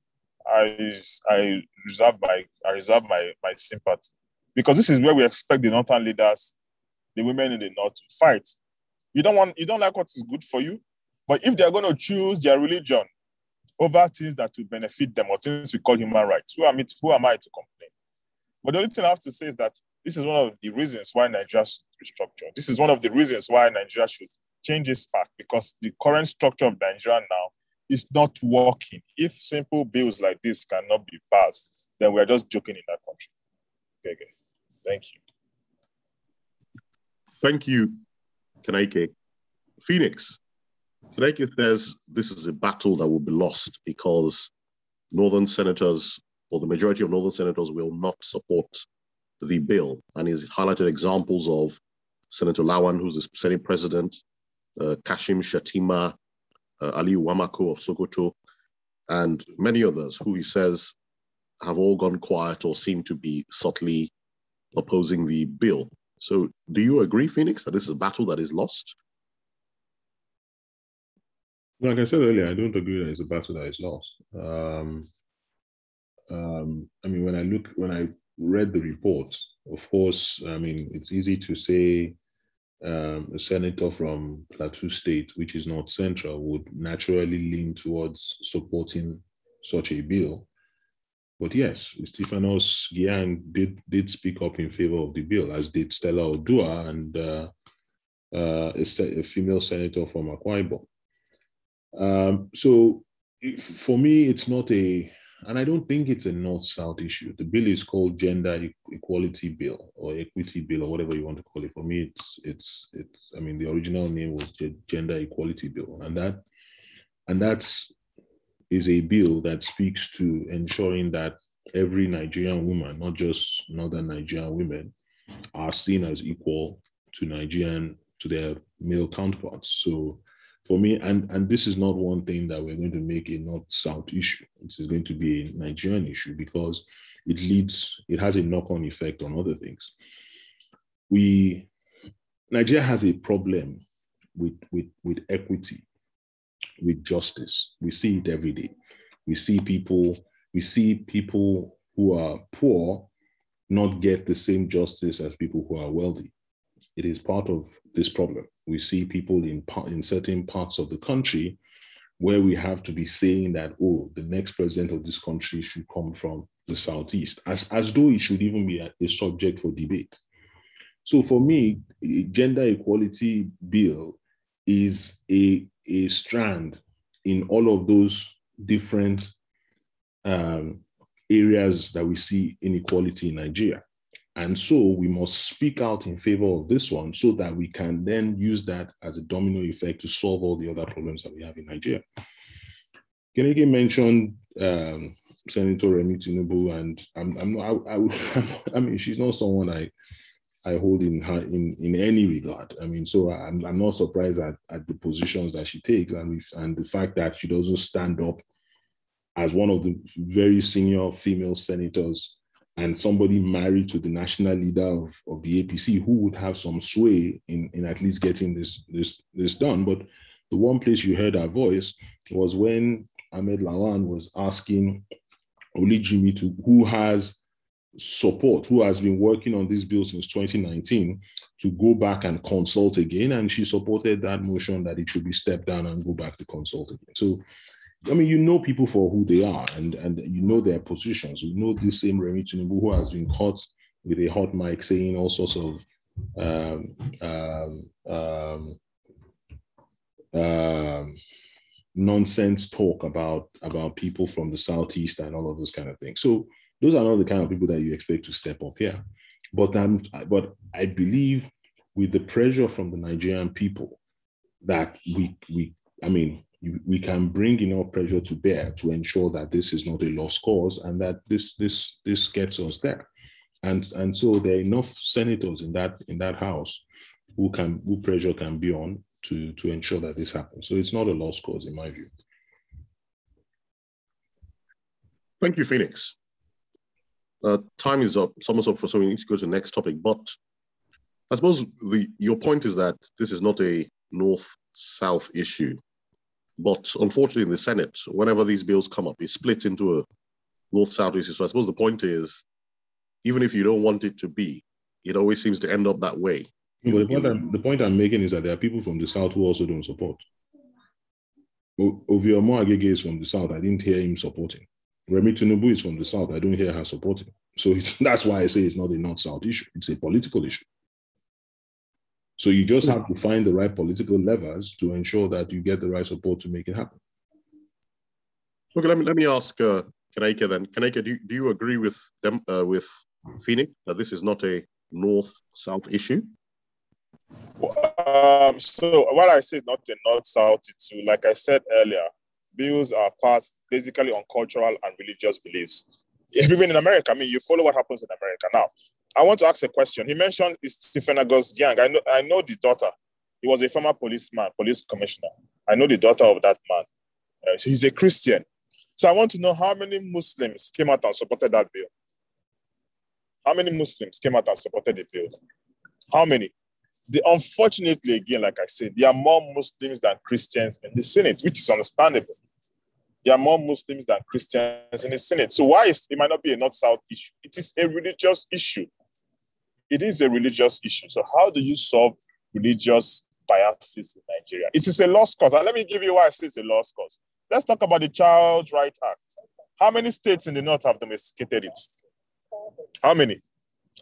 I, I reserve my, I reserve my, my sympathy because this is where we expect the northern leaders, the women in the north to fight. You don't want, you don't like what is good for you, but if they're going to choose their religion over things that will benefit them or things we call human rights, who am, it, who am I to complain? But the only thing I have to say is that this is one of the reasons why Nigeria should restructure. This is one of the reasons why Nigeria should change its path because the current structure of Nigeria now is not working. If simple bills like this cannot be passed, then we're just joking in that country. Okay, okay. Thank you. Thank you, Kanaike. Phoenix, Kanaike says this is a battle that will be lost because Northern senators or the majority of Northern senators will not support the bill. And he's highlighted examples of Senator Lawan, who's the Senate president, uh, Kashim Shettima, uh, Aliyu Wamakko of Sokoto, and many others who he says have all gone quiet or seem to be subtly opposing the bill. So, do you agree, Phoenix, that this is a battle that is lost? Like I said earlier, I don't agree that it's a battle that is lost. Um, um, I mean, when I look, when I read the report, of course, I mean, it's easy to say um, a senator from Plateau State, which is not central, would naturally lean towards supporting such a bill. But yes, Istifanus Gyang did did speak up in favor of the bill, as did Stella Oduah and uh, uh, a, a, female senator from Akwa Ibom. Um, so for me, it's not a and I don't think it's a north-south issue. The bill is called Gender Equality Bill or Equity Bill or whatever you want to call it. For me, it's it's it's. I mean, the original name was Gender Equality Bill, and that and that's is a bill that speaks to ensuring that every Nigerian woman, not just northern Nigerian women, are seen as equal to Nigerian to their male counterparts. So for me, and, and this is not one thing that we're going to make a north-south issue. It is going to be a Nigerian issue because it leads, it has a knock-on effect on other things. We, Nigeria has a problem with, with, with equity, with justice. We see it every day. We see people, we see people who are poor not get the same justice as people who are wealthy. It is part of this problem we see people in, in certain parts of the country where we have to be saying that, oh, the next president of this country should come from the Southeast, as, as though it should even be a, a subject for debate. So for me, gender equality bill is a, a strand in all of those different um, areas that we see inequality in Nigeria. And so we must speak out in favor of this one so that we can then use that as a domino effect to solve all the other problems that we have in Nigeria. Keneke mentioned um, Senator Remi Tinubu, and I'm, I'm not, I, I, I, mean, she's not someone I, I hold in her in, in any regard. I mean, so I'm, I'm not surprised at, at the positions that she takes and, and the fact that she doesn't stand up as one of the very senior female senators and somebody married to the national leader of, of the APC who would have some sway in, in at least getting this, this, this done. But the one place you heard her voice was when Ahmed Lawan was asking Olujimi to who has support, who has been working on this bill since 2019, to go back and consult again. And she supported that motion that it should be stepped down and go back to consult again. So I mean, you know people for who they are and, and you know their positions. You know this same Remi Tinubu who has been caught with a hot mic saying all sorts of um, um, um, um, nonsense talk about about people from the southeast and all of those kind of things. So those are not the kind of people that you expect to step up here. But I'm but I believe with the pressure from the Nigerian people that we we I mean we can bring enough pressure to bear to ensure that this is not a lost cause and that this this this gets us there. And and so there are enough senators in that in that house who can who pressure can be on to to ensure that this happens. So it's not a lost cause in my view. Thank you phoenix. Uh, time is up summer's up for so we need to go to the next topic but i suppose the your point is that this is not a north south issue but unfortunately, in the Senate, whenever these bills come up, it splits into a north south issue. So I suppose the point is, even if you don't want it to be, it always seems to end up that way. The, point I'm, the point I'm making is that there are people from the south who also don't support. O- Ovie Omo-Agege is from the south. I didn't hear him supporting. Remi is from the south. I don't hear her supporting. So that's why I say it's not a north south issue. It's a political issue. So you just have to find the right political levers to ensure that you get the right support to make it happen. Okay, let me let me ask uh, Kanaike then. Kanaike, do you, do you agree with them uh, with Phoenix that this is not a north-south issue? Um, so what I say is not a north-south issue. Like I said earlier, bills are passed basically on cultural and religious beliefs. Even in America, I mean, you follow what happens in America now. I want to ask a question. He mentioned Istifanus Gyang. I know, I know the daughter. He was a former policeman, police commissioner. I know the daughter of that man. Uh, so he's a Christian. So I want to know how many Muslims came out and supported that bill. How many Muslims came out and supported the bill? How many? The, unfortunately, again, like I said, there are more Muslims than Christians in the Senate, which is understandable. There are more Muslims than Christians in the Senate. So why is it might not be a North-South issue? It is a religious issue it is a religious issue. So how do you solve religious biases in Nigeria? It is a lost cause. And let me give you why I say it's a lost cause. Let's talk about the Child Right Act. How many states in the north have domesticated it? How many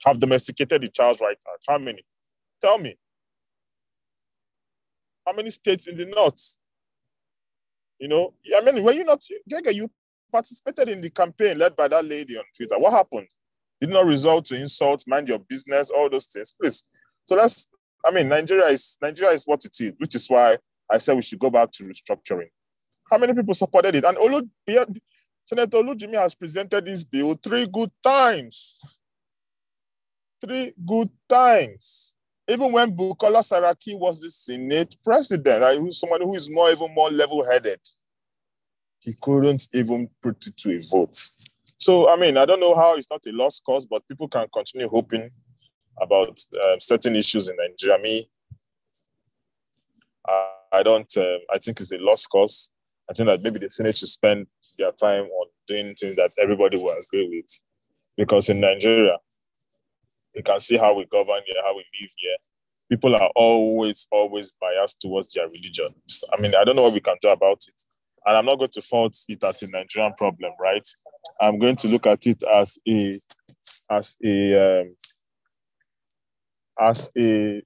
have domesticated the Child Right Act? How many? Tell me. How many states in the north? You know, I mean, were you not, Gega, you participated in the campaign led by that lady on Twitter. What happened? Did not result to insult, mind your business, all those things. Please. So that's, I mean, Nigeria is Nigeria is what it is, which is why I said we should go back to restructuring. How many people supported it? And Olu, Senator Olujimi has presented this bill three good times. Three good times. Even when Bukola Saraki was the Senate president, like, who's someone who is more even more level-headed, he couldn't even put it to a vote. So, I mean, I don't know how it's not a lost cause, but people can continue hoping about um, certain issues in Nigeria. Me, I, I don't, um, I think it's a lost cause. I think that maybe the Senate should spend their time on doing things that everybody will agree with. Because in Nigeria, you can see how we govern here, how we live here. People are always, always biased towards their religion. I mean, I don't know what we can do about it. And I'm not going to fault it as a Nigerian problem, right? I'm going to look at it as a as a um, as a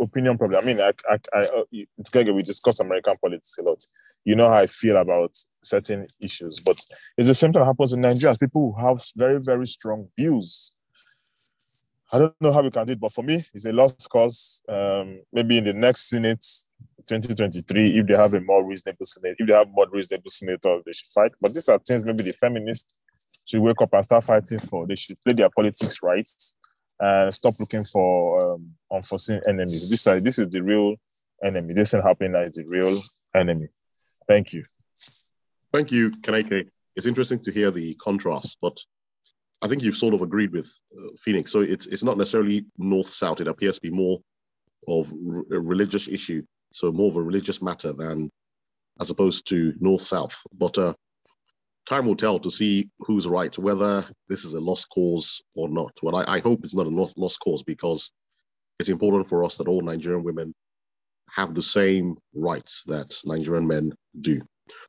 opinion problem. I mean, I, I, I uh, we discuss American politics a lot. You know how I feel about certain issues, but it's the same thing that happens in Nigeria. People who have very, very strong views. I don't know how we can do it, but for me, it's a lost cause. Um, maybe in the next Senate, 2023, if they have a more reasonable Senate, if they have more reasonable senators, they should fight. But these are things maybe the feminists should wake up and start fighting for. They should play their politics right and stop looking for um, unforeseen enemies. This, is, this is the real enemy. This ain't happening is the real enemy. Thank you. Thank you, Kaneke. It's interesting to hear the contrast, but I think you've sort of agreed with uh, Phoenix. So it's it's not necessarily north south. It appears to be more of a religious issue, so more of a religious matter than as opposed to north south. But uh, time will tell to see who's right, whether this is a lost cause or not. Well, I, I hope it's not a lost cause because it's important for us that all Nigerian women have the same rights that Nigerian men do.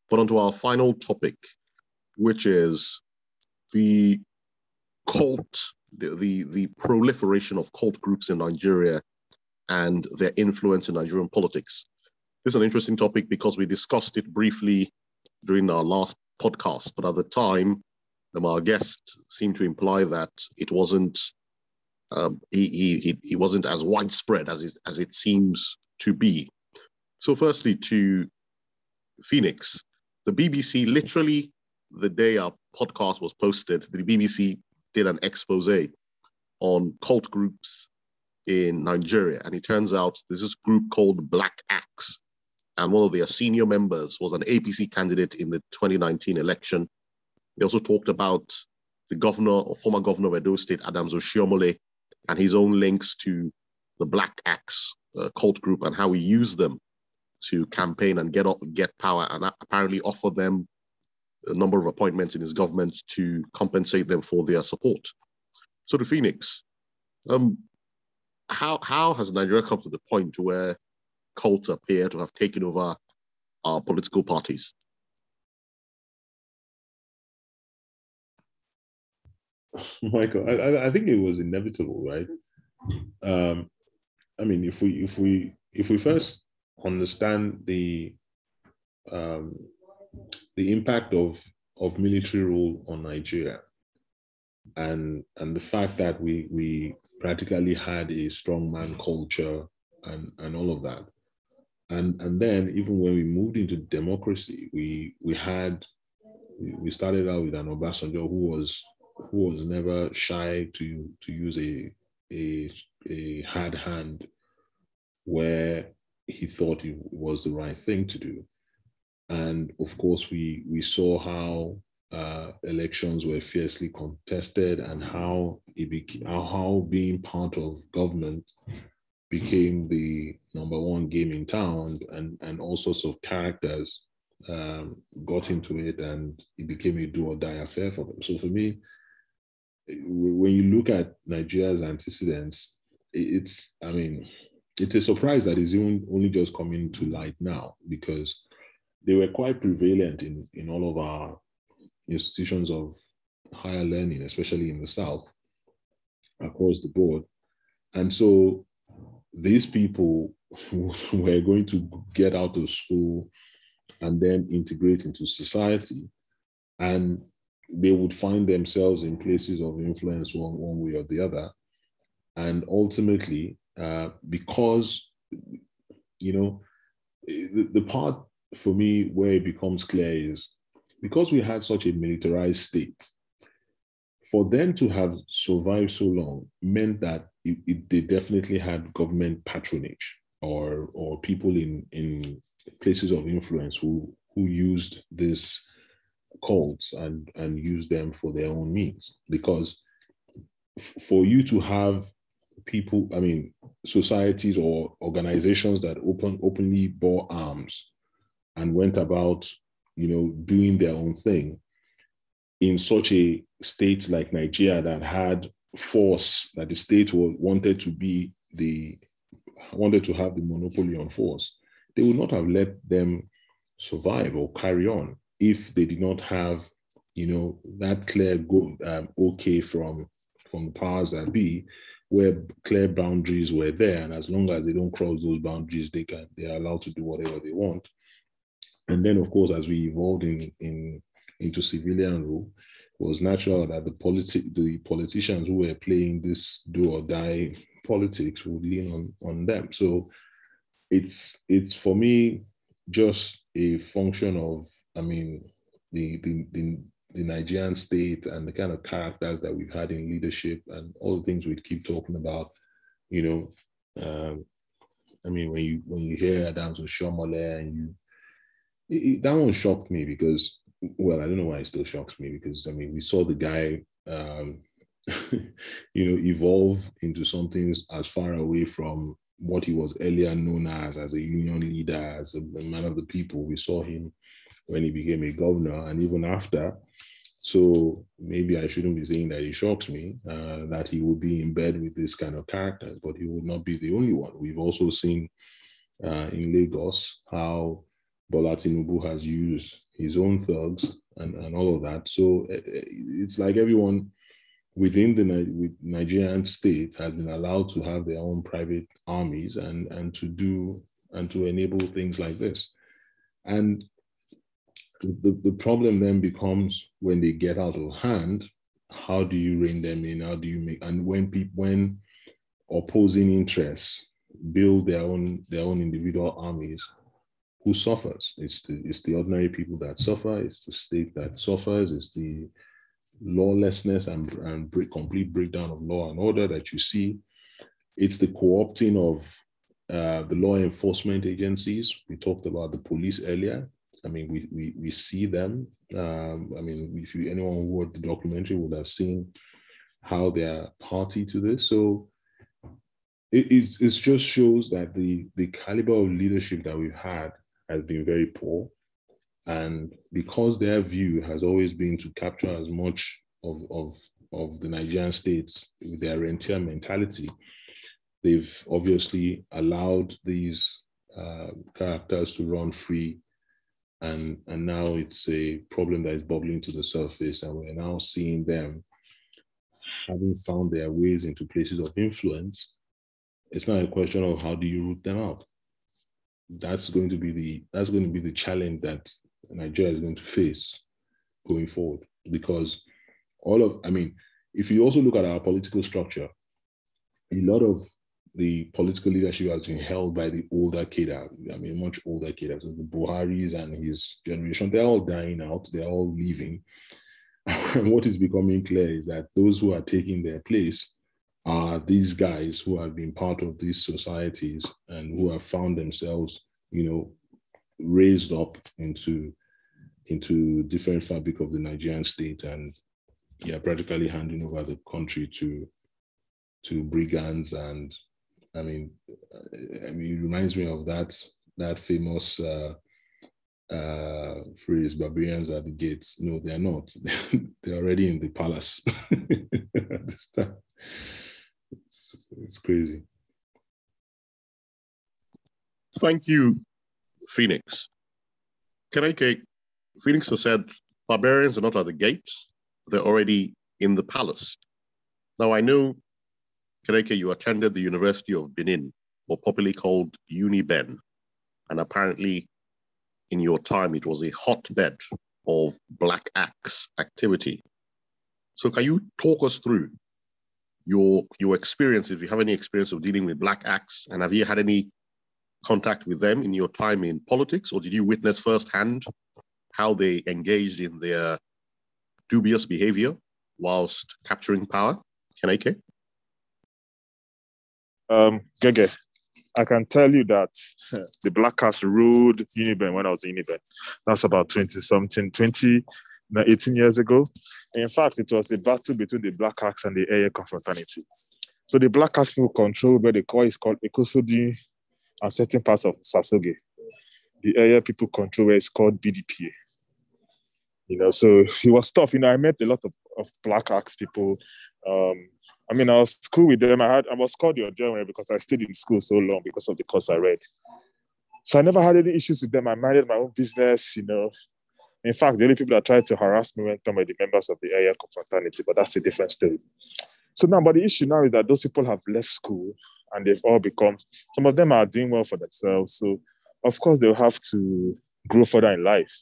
But onto our final topic, which is the cult, the, the, the proliferation of cult groups in Nigeria and their influence in Nigerian politics. This is an interesting topic because we discussed it briefly during our last podcast, but at the time, um, our guest seemed to imply that it wasn't um, he, he, he wasn't as widespread as it, as it seems to be. So, firstly, to Phoenix, the BBC literally the day our podcast was posted, the BBC did an expose on cult groups in Nigeria, and it turns out there's this group called Black Axe, and one of their senior members was an APC candidate in the 2019 election. They also talked about the governor or former governor of Edo State, Adams Oshiomhole, and his own links to the Black Axe uh, cult group and how he used them to campaign and get up, get power, and apparently offer them a number of appointments in his government to compensate them for their support. So the Phoenix, um, how how has Nigeria come to the point where cults appear to have taken over our political parties? Michael, I, I think it was inevitable, right? Um, I mean, if we if we if we first understand the um, the impact of of military rule on Nigeria, and and the fact that we we practically had a strongman culture and and all of that, and and then even when we moved into democracy, we we had we started out with an Obasanjo who was who was never shy to to use a a a hard hand where he thought it was the right thing to do. And of course, we we saw how uh, elections were fiercely contested and how it became how being part of government became the number one game in town, and and all sorts of characters um, got into it, and it became a do or die affair for them. So for me, when you look at Nigeria's antecedents, it's I mean it's a surprise that it's even only just coming to light now because they were quite prevalent in, in all of our institutions of higher learning, especially in the South, across the board. And so these people were going to get out of school and then integrate into society. And they would find themselves in places of influence one, one way or the other. And ultimately, uh, because you know the, the part for me where it becomes clear is because we had such a militarized state for them to have survived so long meant that it, it, they definitely had government patronage or or people in in places of influence who who used these cults and and used them for their own means. Because for you to have people, I mean, societies or organizations that open openly bore arms and went about, you know, doing their own thing in such a state like Nigeria that had force that the state wanted to be the wanted to have the monopoly on force, they would not have let them survive or carry on if they did not have, you know, that clear go um, okay from from the powers that be where clear boundaries were there, and as long as they don't cross those boundaries, they can they are allowed to do whatever they want. And then, of course, as we evolved in, in into civilian rule, it was natural that the politi- the politicians who were playing this do or die politics would lean on on them. So it's it's for me just a function of I mean the the the, the Nigerian state and the kind of characters that we've had in leadership and all the things we keep talking about, you know, um, I mean, when you when you hear Adams Oshiomhole and you, it, that one shocked me because, well, I don't know why it still shocks me because I mean, we saw the guy, um, you know, evolve into something as far away from what he was earlier known as as a union leader, as a man of the people. We saw him when he became a governor, and even after. So maybe I shouldn't be saying that it shocks me uh, that he would be in bed with this kind of characters, but he would not be the only one. We've also seen uh, in Lagos how Bola Tinubu has used his own thugs and, and all of that. So eh, eh, it's like everyone within the Nigerian state has been allowed to have their own private armies and, and to do and to enable things like this. And the, the problem then becomes when they get out of hand, how do you rein them in? How do you make and when people when opposing interests build their own their own individual armies, who suffers? It's the it's the ordinary people that suffer, it's the state that suffers, it's the lawlessness and, and break, complete breakdown of law and order that you see. It's the co-opting of uh, the law enforcement agencies. We talked about the police earlier. I mean, we we, we see them. Um, I mean, if you anyone who watched the documentary would have seen how they are party to this. So it, it, it just shows that the the caliber of leadership that we've had has been very poor. And because their view has always been to capture as much of, of, of the Nigerian states with their rentier mentality, they've obviously allowed these uh, characters to run free. And, and now it's a problem that is bubbling to the surface. And we're now seeing them having found their ways into places of influence. It's not a question of how do you root them out. That's going to be the that's going to be the challenge that Nigeria is going to face going forward. Because all of, I mean, if you also look at our political structure, a lot of the political leadership has been held by the older cadre. I mean, much older cadre. So the Buhari's and his generation, they're all dying out, they're all leaving. and what is becoming clear is that those who are taking their place are these guys who have been part of these societies and who have found themselves, you know, raised up into into different fabric of the Nigerian state and yeah, practically handing over the country to to brigands and I mean, I mean, it reminds me of that that famous uh, uh, phrase, "Barbarians at the gates." No, they are not. they're already in the palace. at this time, it's, it's crazy. Thank you, Phoenix. Keneke, Phoenix has said barbarians are not at the gates, they're already in the palace. Now, I know, Keneke, you attended the University of Benin, or popularly called UniBen, and apparently in your time it was a hotbed of black axe activity. So, can you talk us through your your experience, if you have any experience of dealing with black acts and have you had any contact with them in your time in politics, or did you witness firsthand how they engaged in their dubious behavior whilst capturing power? Keneke? Um, Gege, I can tell you that the Black Axe ruled Uniben when I was in Uniben. That's about 20 something, 20, 18 years ago. In fact, it was a battle between the Black Axe and the Eiye confraternity. So the Black Axe people control where the core is called Ekosodin and certain parts of Sasoge. The area people control where it's called BDPA. You know, so it was tough. You know, I met a lot of, of Black Axe people. Um, I mean, I was cool with them. I had I was called your general because I stayed in school so long because of the course I read. So I never had any issues with them. I minded my own business, you know. In fact, the only people that tried to harass me were some of the members of the area confraternity, but that's a different story. So now, but the issue now is that those people have left school and they've all become, some of them are doing well for themselves. So, of course, they'll have to grow further in life.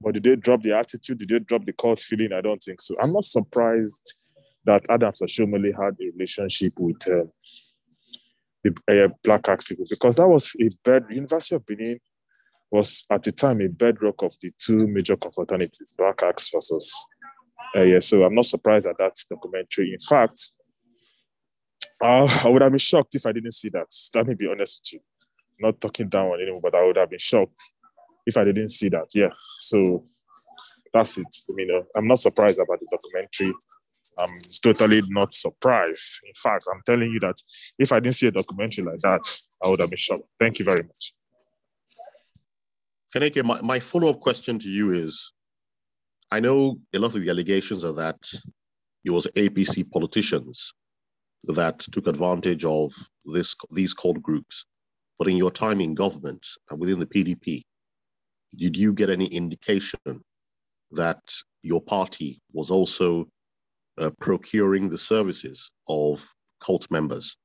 But did they drop the attitude? Did they drop the cult feeling? I don't think so. I'm not surprised that Adams Oshiomhole had a relationship with uh, the uh, Black Axe people because that was a bad University of Benin was at the time a bedrock of the two major confraternities, Black Axe versus Uh, yeah, so I'm not surprised at that documentary. In fact, uh, I would have been shocked if I didn't see that. Let me be honest with you. Not talking down on anyone, but I would have been shocked if I didn't see that. Yeah. So that's it. I mean, uh, I'm not surprised about the documentary. I'm totally not surprised. In fact, I'm telling you that if I didn't see a documentary like that, I would have been shocked. Thank you very much. Keneke, my, my follow-up question to you is, I know a lot of the allegations are that it was APC politicians that took advantage of this these cult groups. But in your time in government and within the PDP, did you get any indication that your party was also uh, procuring the services of cult members?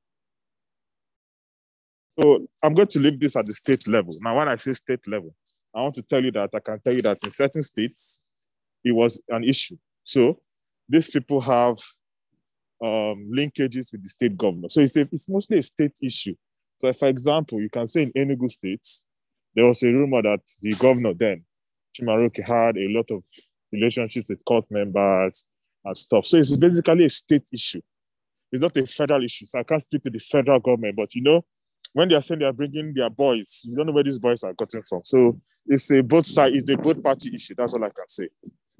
So I'm going to leave this at the state level. Now, when I say state level, I want to tell you that I can tell you that in certain states, it was an issue. So these people have um, linkages with the state government. So it's, a, it's mostly a state issue. So, for example, you can say in Enugu State, there was a rumor that the governor then, Chimaroke, had a lot of relationships with court members and stuff. So it's basically a state issue. It's not a federal issue. So I can't speak to the federal government, but you know, when they are saying they are bringing their boys, you don't know where these boys are gotten from. So it's a both side, it's a both party issue. That's all I can say.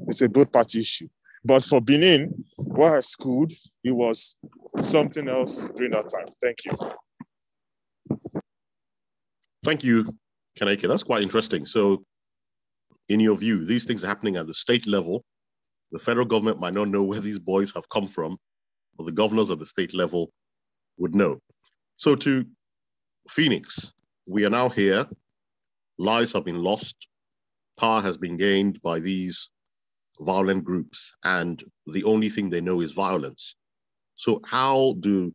It's a both party issue. But for Benin, what I schooled, it was something else during that time. Thank you. Thank you, Keneke. That's quite interesting. So, in your view, these things are happening at the state level. The federal government might not know where these boys have come from, but the governors at the state level would know. So, to Phoenix, we are now here. Lives have been lost. Power has been gained by these violent groups, and the only thing they know is violence. So, how do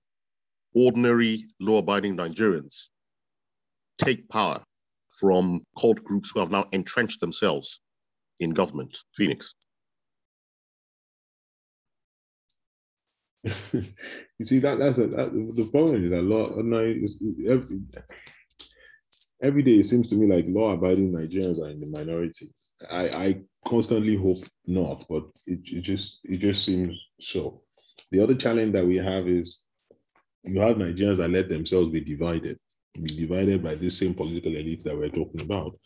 ordinary law abiding Nigerians take power from cult groups who have now entrenched themselves in government? Phoenix. You see that that's a, that, the problem is lot. No, every, every day it seems to me like law-abiding Nigerians are in the minority. I, I constantly hope not, but it, it just it just seems so. The other challenge that we have is you have Nigerians that let themselves be divided, be divided by this same political elite that we're talking about.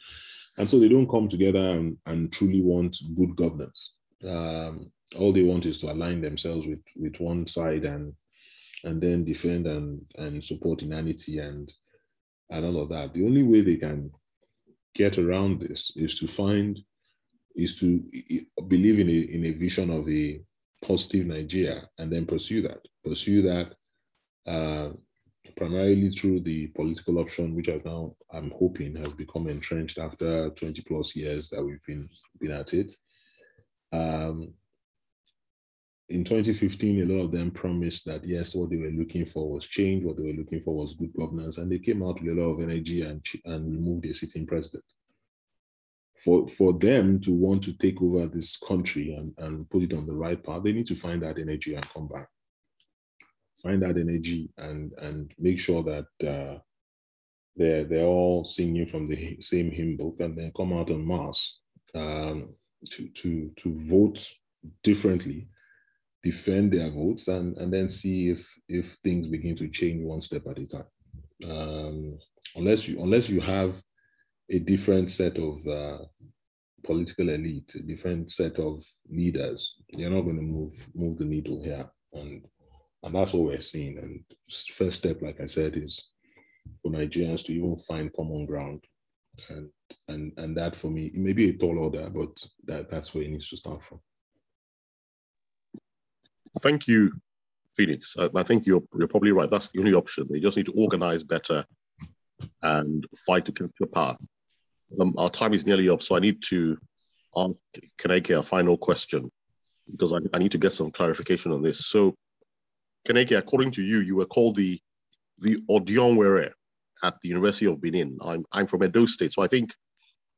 And so they don't come together and, and truly want good governance. Um, all they want is to align themselves with, with one side and and then defend and, and support inanity and and all of that. The only way they can get around this is to find is to believe in a, in a vision of a positive Nigeria and then pursue that. Pursue that uh, primarily through the political option, which I now I'm hoping has become entrenched after 20 plus years that we've been been at it. Um, in 2015, a lot of them promised that yes, what they were looking for was change, what they were looking for was good governance, and they came out with a lot of energy and, and removed a sitting president. For, for them to want to take over this country and, and put it on the right path, they need to find that energy and come back. Find that energy and, and make sure that uh, they're, they're all singing from the same hymn book and then come out en masse um, to, to, to vote differently defend their votes and, and then see if if things begin to change one step at a time. Um, unless you unless you have a different set of uh, political elite, a different set of leaders, you're not going to move move the needle here, and and that's what we're seeing. And first step, like I said, is for Nigerians to even find common ground, and and and that for me, it may be a tall order, but that that's where it needs to start from thank you, Phoenix. I, I, think you're you're probably right. That's the only option. They just need to organize better and fight to capture power. Um, our time is nearly up, so I need to ask Keneke a final question because I, I need to get some clarification on this. So, Keneke, according to you, you were called the the Odionwere at the University of Benin. I'm I'm from Edo State, so I think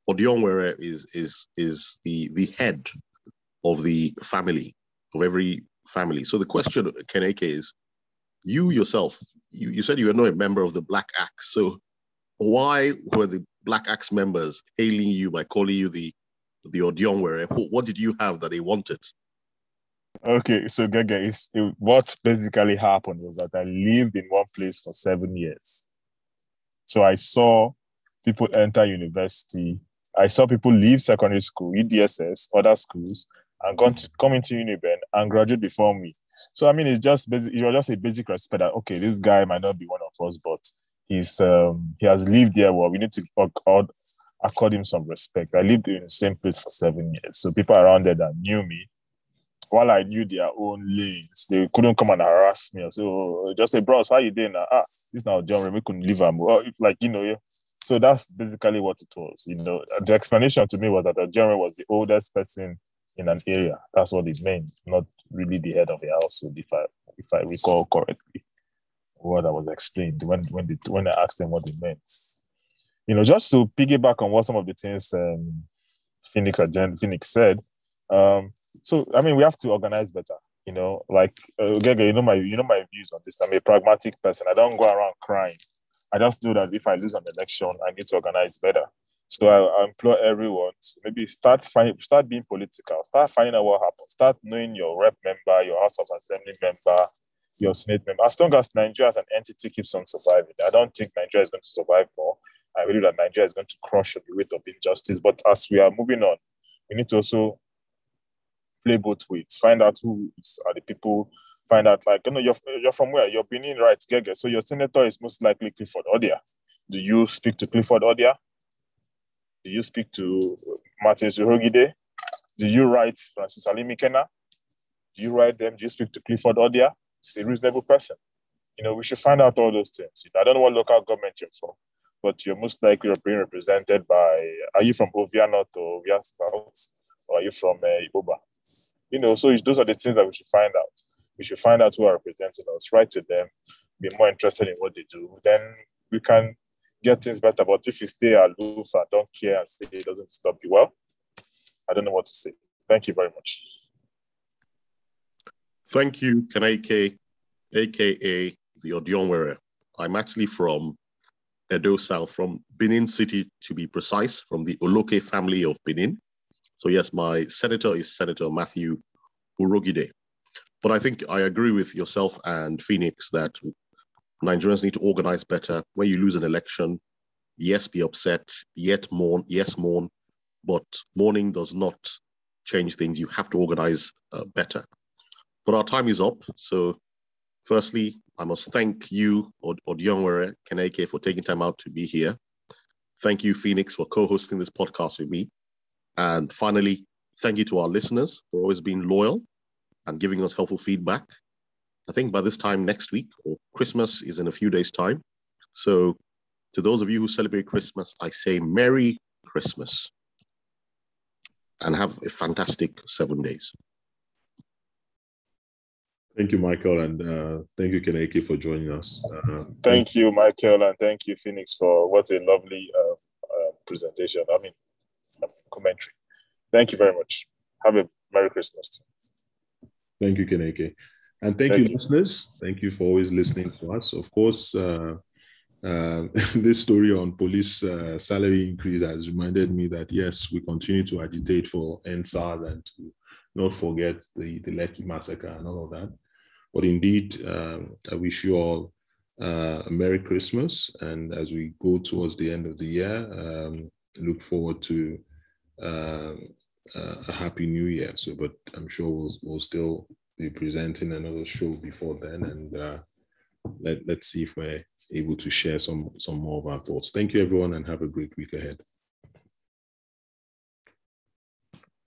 Odionwere is is is the the head of the family of every family. So the question, Keneke, is you yourself, you, you said you were not a member of the Black Axe. So why were the Black Axe members hailing you by calling you the the Odionwere? What did you have that they wanted? Okay, so Gaga, it, what basically happened was that I lived in one place for seven years. So I saw people enter university. I saw people leave secondary school, EDSS, other schools, and gone to come into Uniben and graduate before me. So I mean, it's just basic. You're just a basic respect that okay, this guy might not be one of us, but he's um he has lived there. Well, we need to accord, accord him some respect. I lived in the same place for seven years, so people around there that knew me while I knew their own lanes, they couldn't come and harass me. So just say, bros, how you doing? Now? Ah, this now John we couldn't leave him. Well, like you know, yeah. So that's basically what it was. You know, the explanation to me was that John was the oldest person in an area. That's what it meant, not really the head of the household, if I if I recall correctly. What I was explained when when they, when I asked them what it meant. You know, just to piggyback on what some of the things um, Phoenix agenda Phoenix said, um, so I mean, we have to organize better. You know, like uh, Gege, you know my you know my views on this. I'm a pragmatic person. I don't go around crying. I just know that if I lose an election, I need to organize better. So I, I implore everyone to maybe start find, start being political. Start finding out what happened. Start knowing your rep member, your House of Assembly member, your Senate member. As long as Nigeria as an entity keeps on surviving, I don't think Nigeria is going to survive more. I believe that Nigeria is going to crush the weight of injustice. But as we are moving on, we need to also play both ways. Find out who are the people. Find out like you know you're you're from where you're Benin, right? Gege. So your senator is most likely Clifford Ordia. Do you speak to Clifford Ordia? Do you speak to Martin Urhoghide? Do you write Francis Alimikhena? Do you write them? Do you speak to Clifford Ordia? He's a reasonable person. You know, we should find out all those things. You know, I don't know what local government you're from, but you're most likely being represented by, are you from Ovia North or Ovia South? Or are you from uh, Ikpoba? You know, so those are the things that we should find out. We should find out who are representing us, write to them, be more interested in what they do. Then we can get things better. But if you stay aloof and don't care and say it doesn't stop you, well, I don't know what to say. Thank you very much. Thank you, Kaneke, aka the Odionwere. I'm actually from Edo South, from Benin City to be precise, from the Oloke family of Benin. So yes, my senator is Senator Matthew Urhoghide. But I think I agree with yourself and Phoenix that Nigerians need to organize better. When you lose an election, yes, be upset, yet mourn, yes, mourn, but mourning does not change things. You have to organize uh, better. But our time is up. So, firstly, I must thank you, Odionwere Kaneke, for taking time out to be here. Thank you, Phoenix, for co hosting this podcast with me. And finally, thank you to our listeners for always being loyal and giving us helpful feedback. I think by this time next week, or Christmas is in a few days' time. So, to those of you who celebrate Christmas, I say Merry Christmas and have a fantastic seven days. Thank you, Michael, and uh, thank you, Kaneke, for joining us. Uh, thank you, Michael, and thank you, Phoenix, for what a lovely uh, uh presentation. I mean, commentary. Thank you very much. Have a Merry Christmas. Thank you, Kaneke. And thank, thank you, you, listeners. Thank you for always listening to us. Of course, uh, uh, this story on police uh, salary increase has reminded me that yes, we continue to agitate for EndSARS and to not forget the, the Lekki massacre and all of that. But indeed, um, I wish you all uh, a Merry Christmas. And as we go towards the end of the year, um, look forward to um, uh, a happy new year. So, but I'm sure we'll, we'll still be presenting another show before then, and uh, let let's see if we're able to share some some more of our thoughts. Thank you, everyone, and have a great week ahead.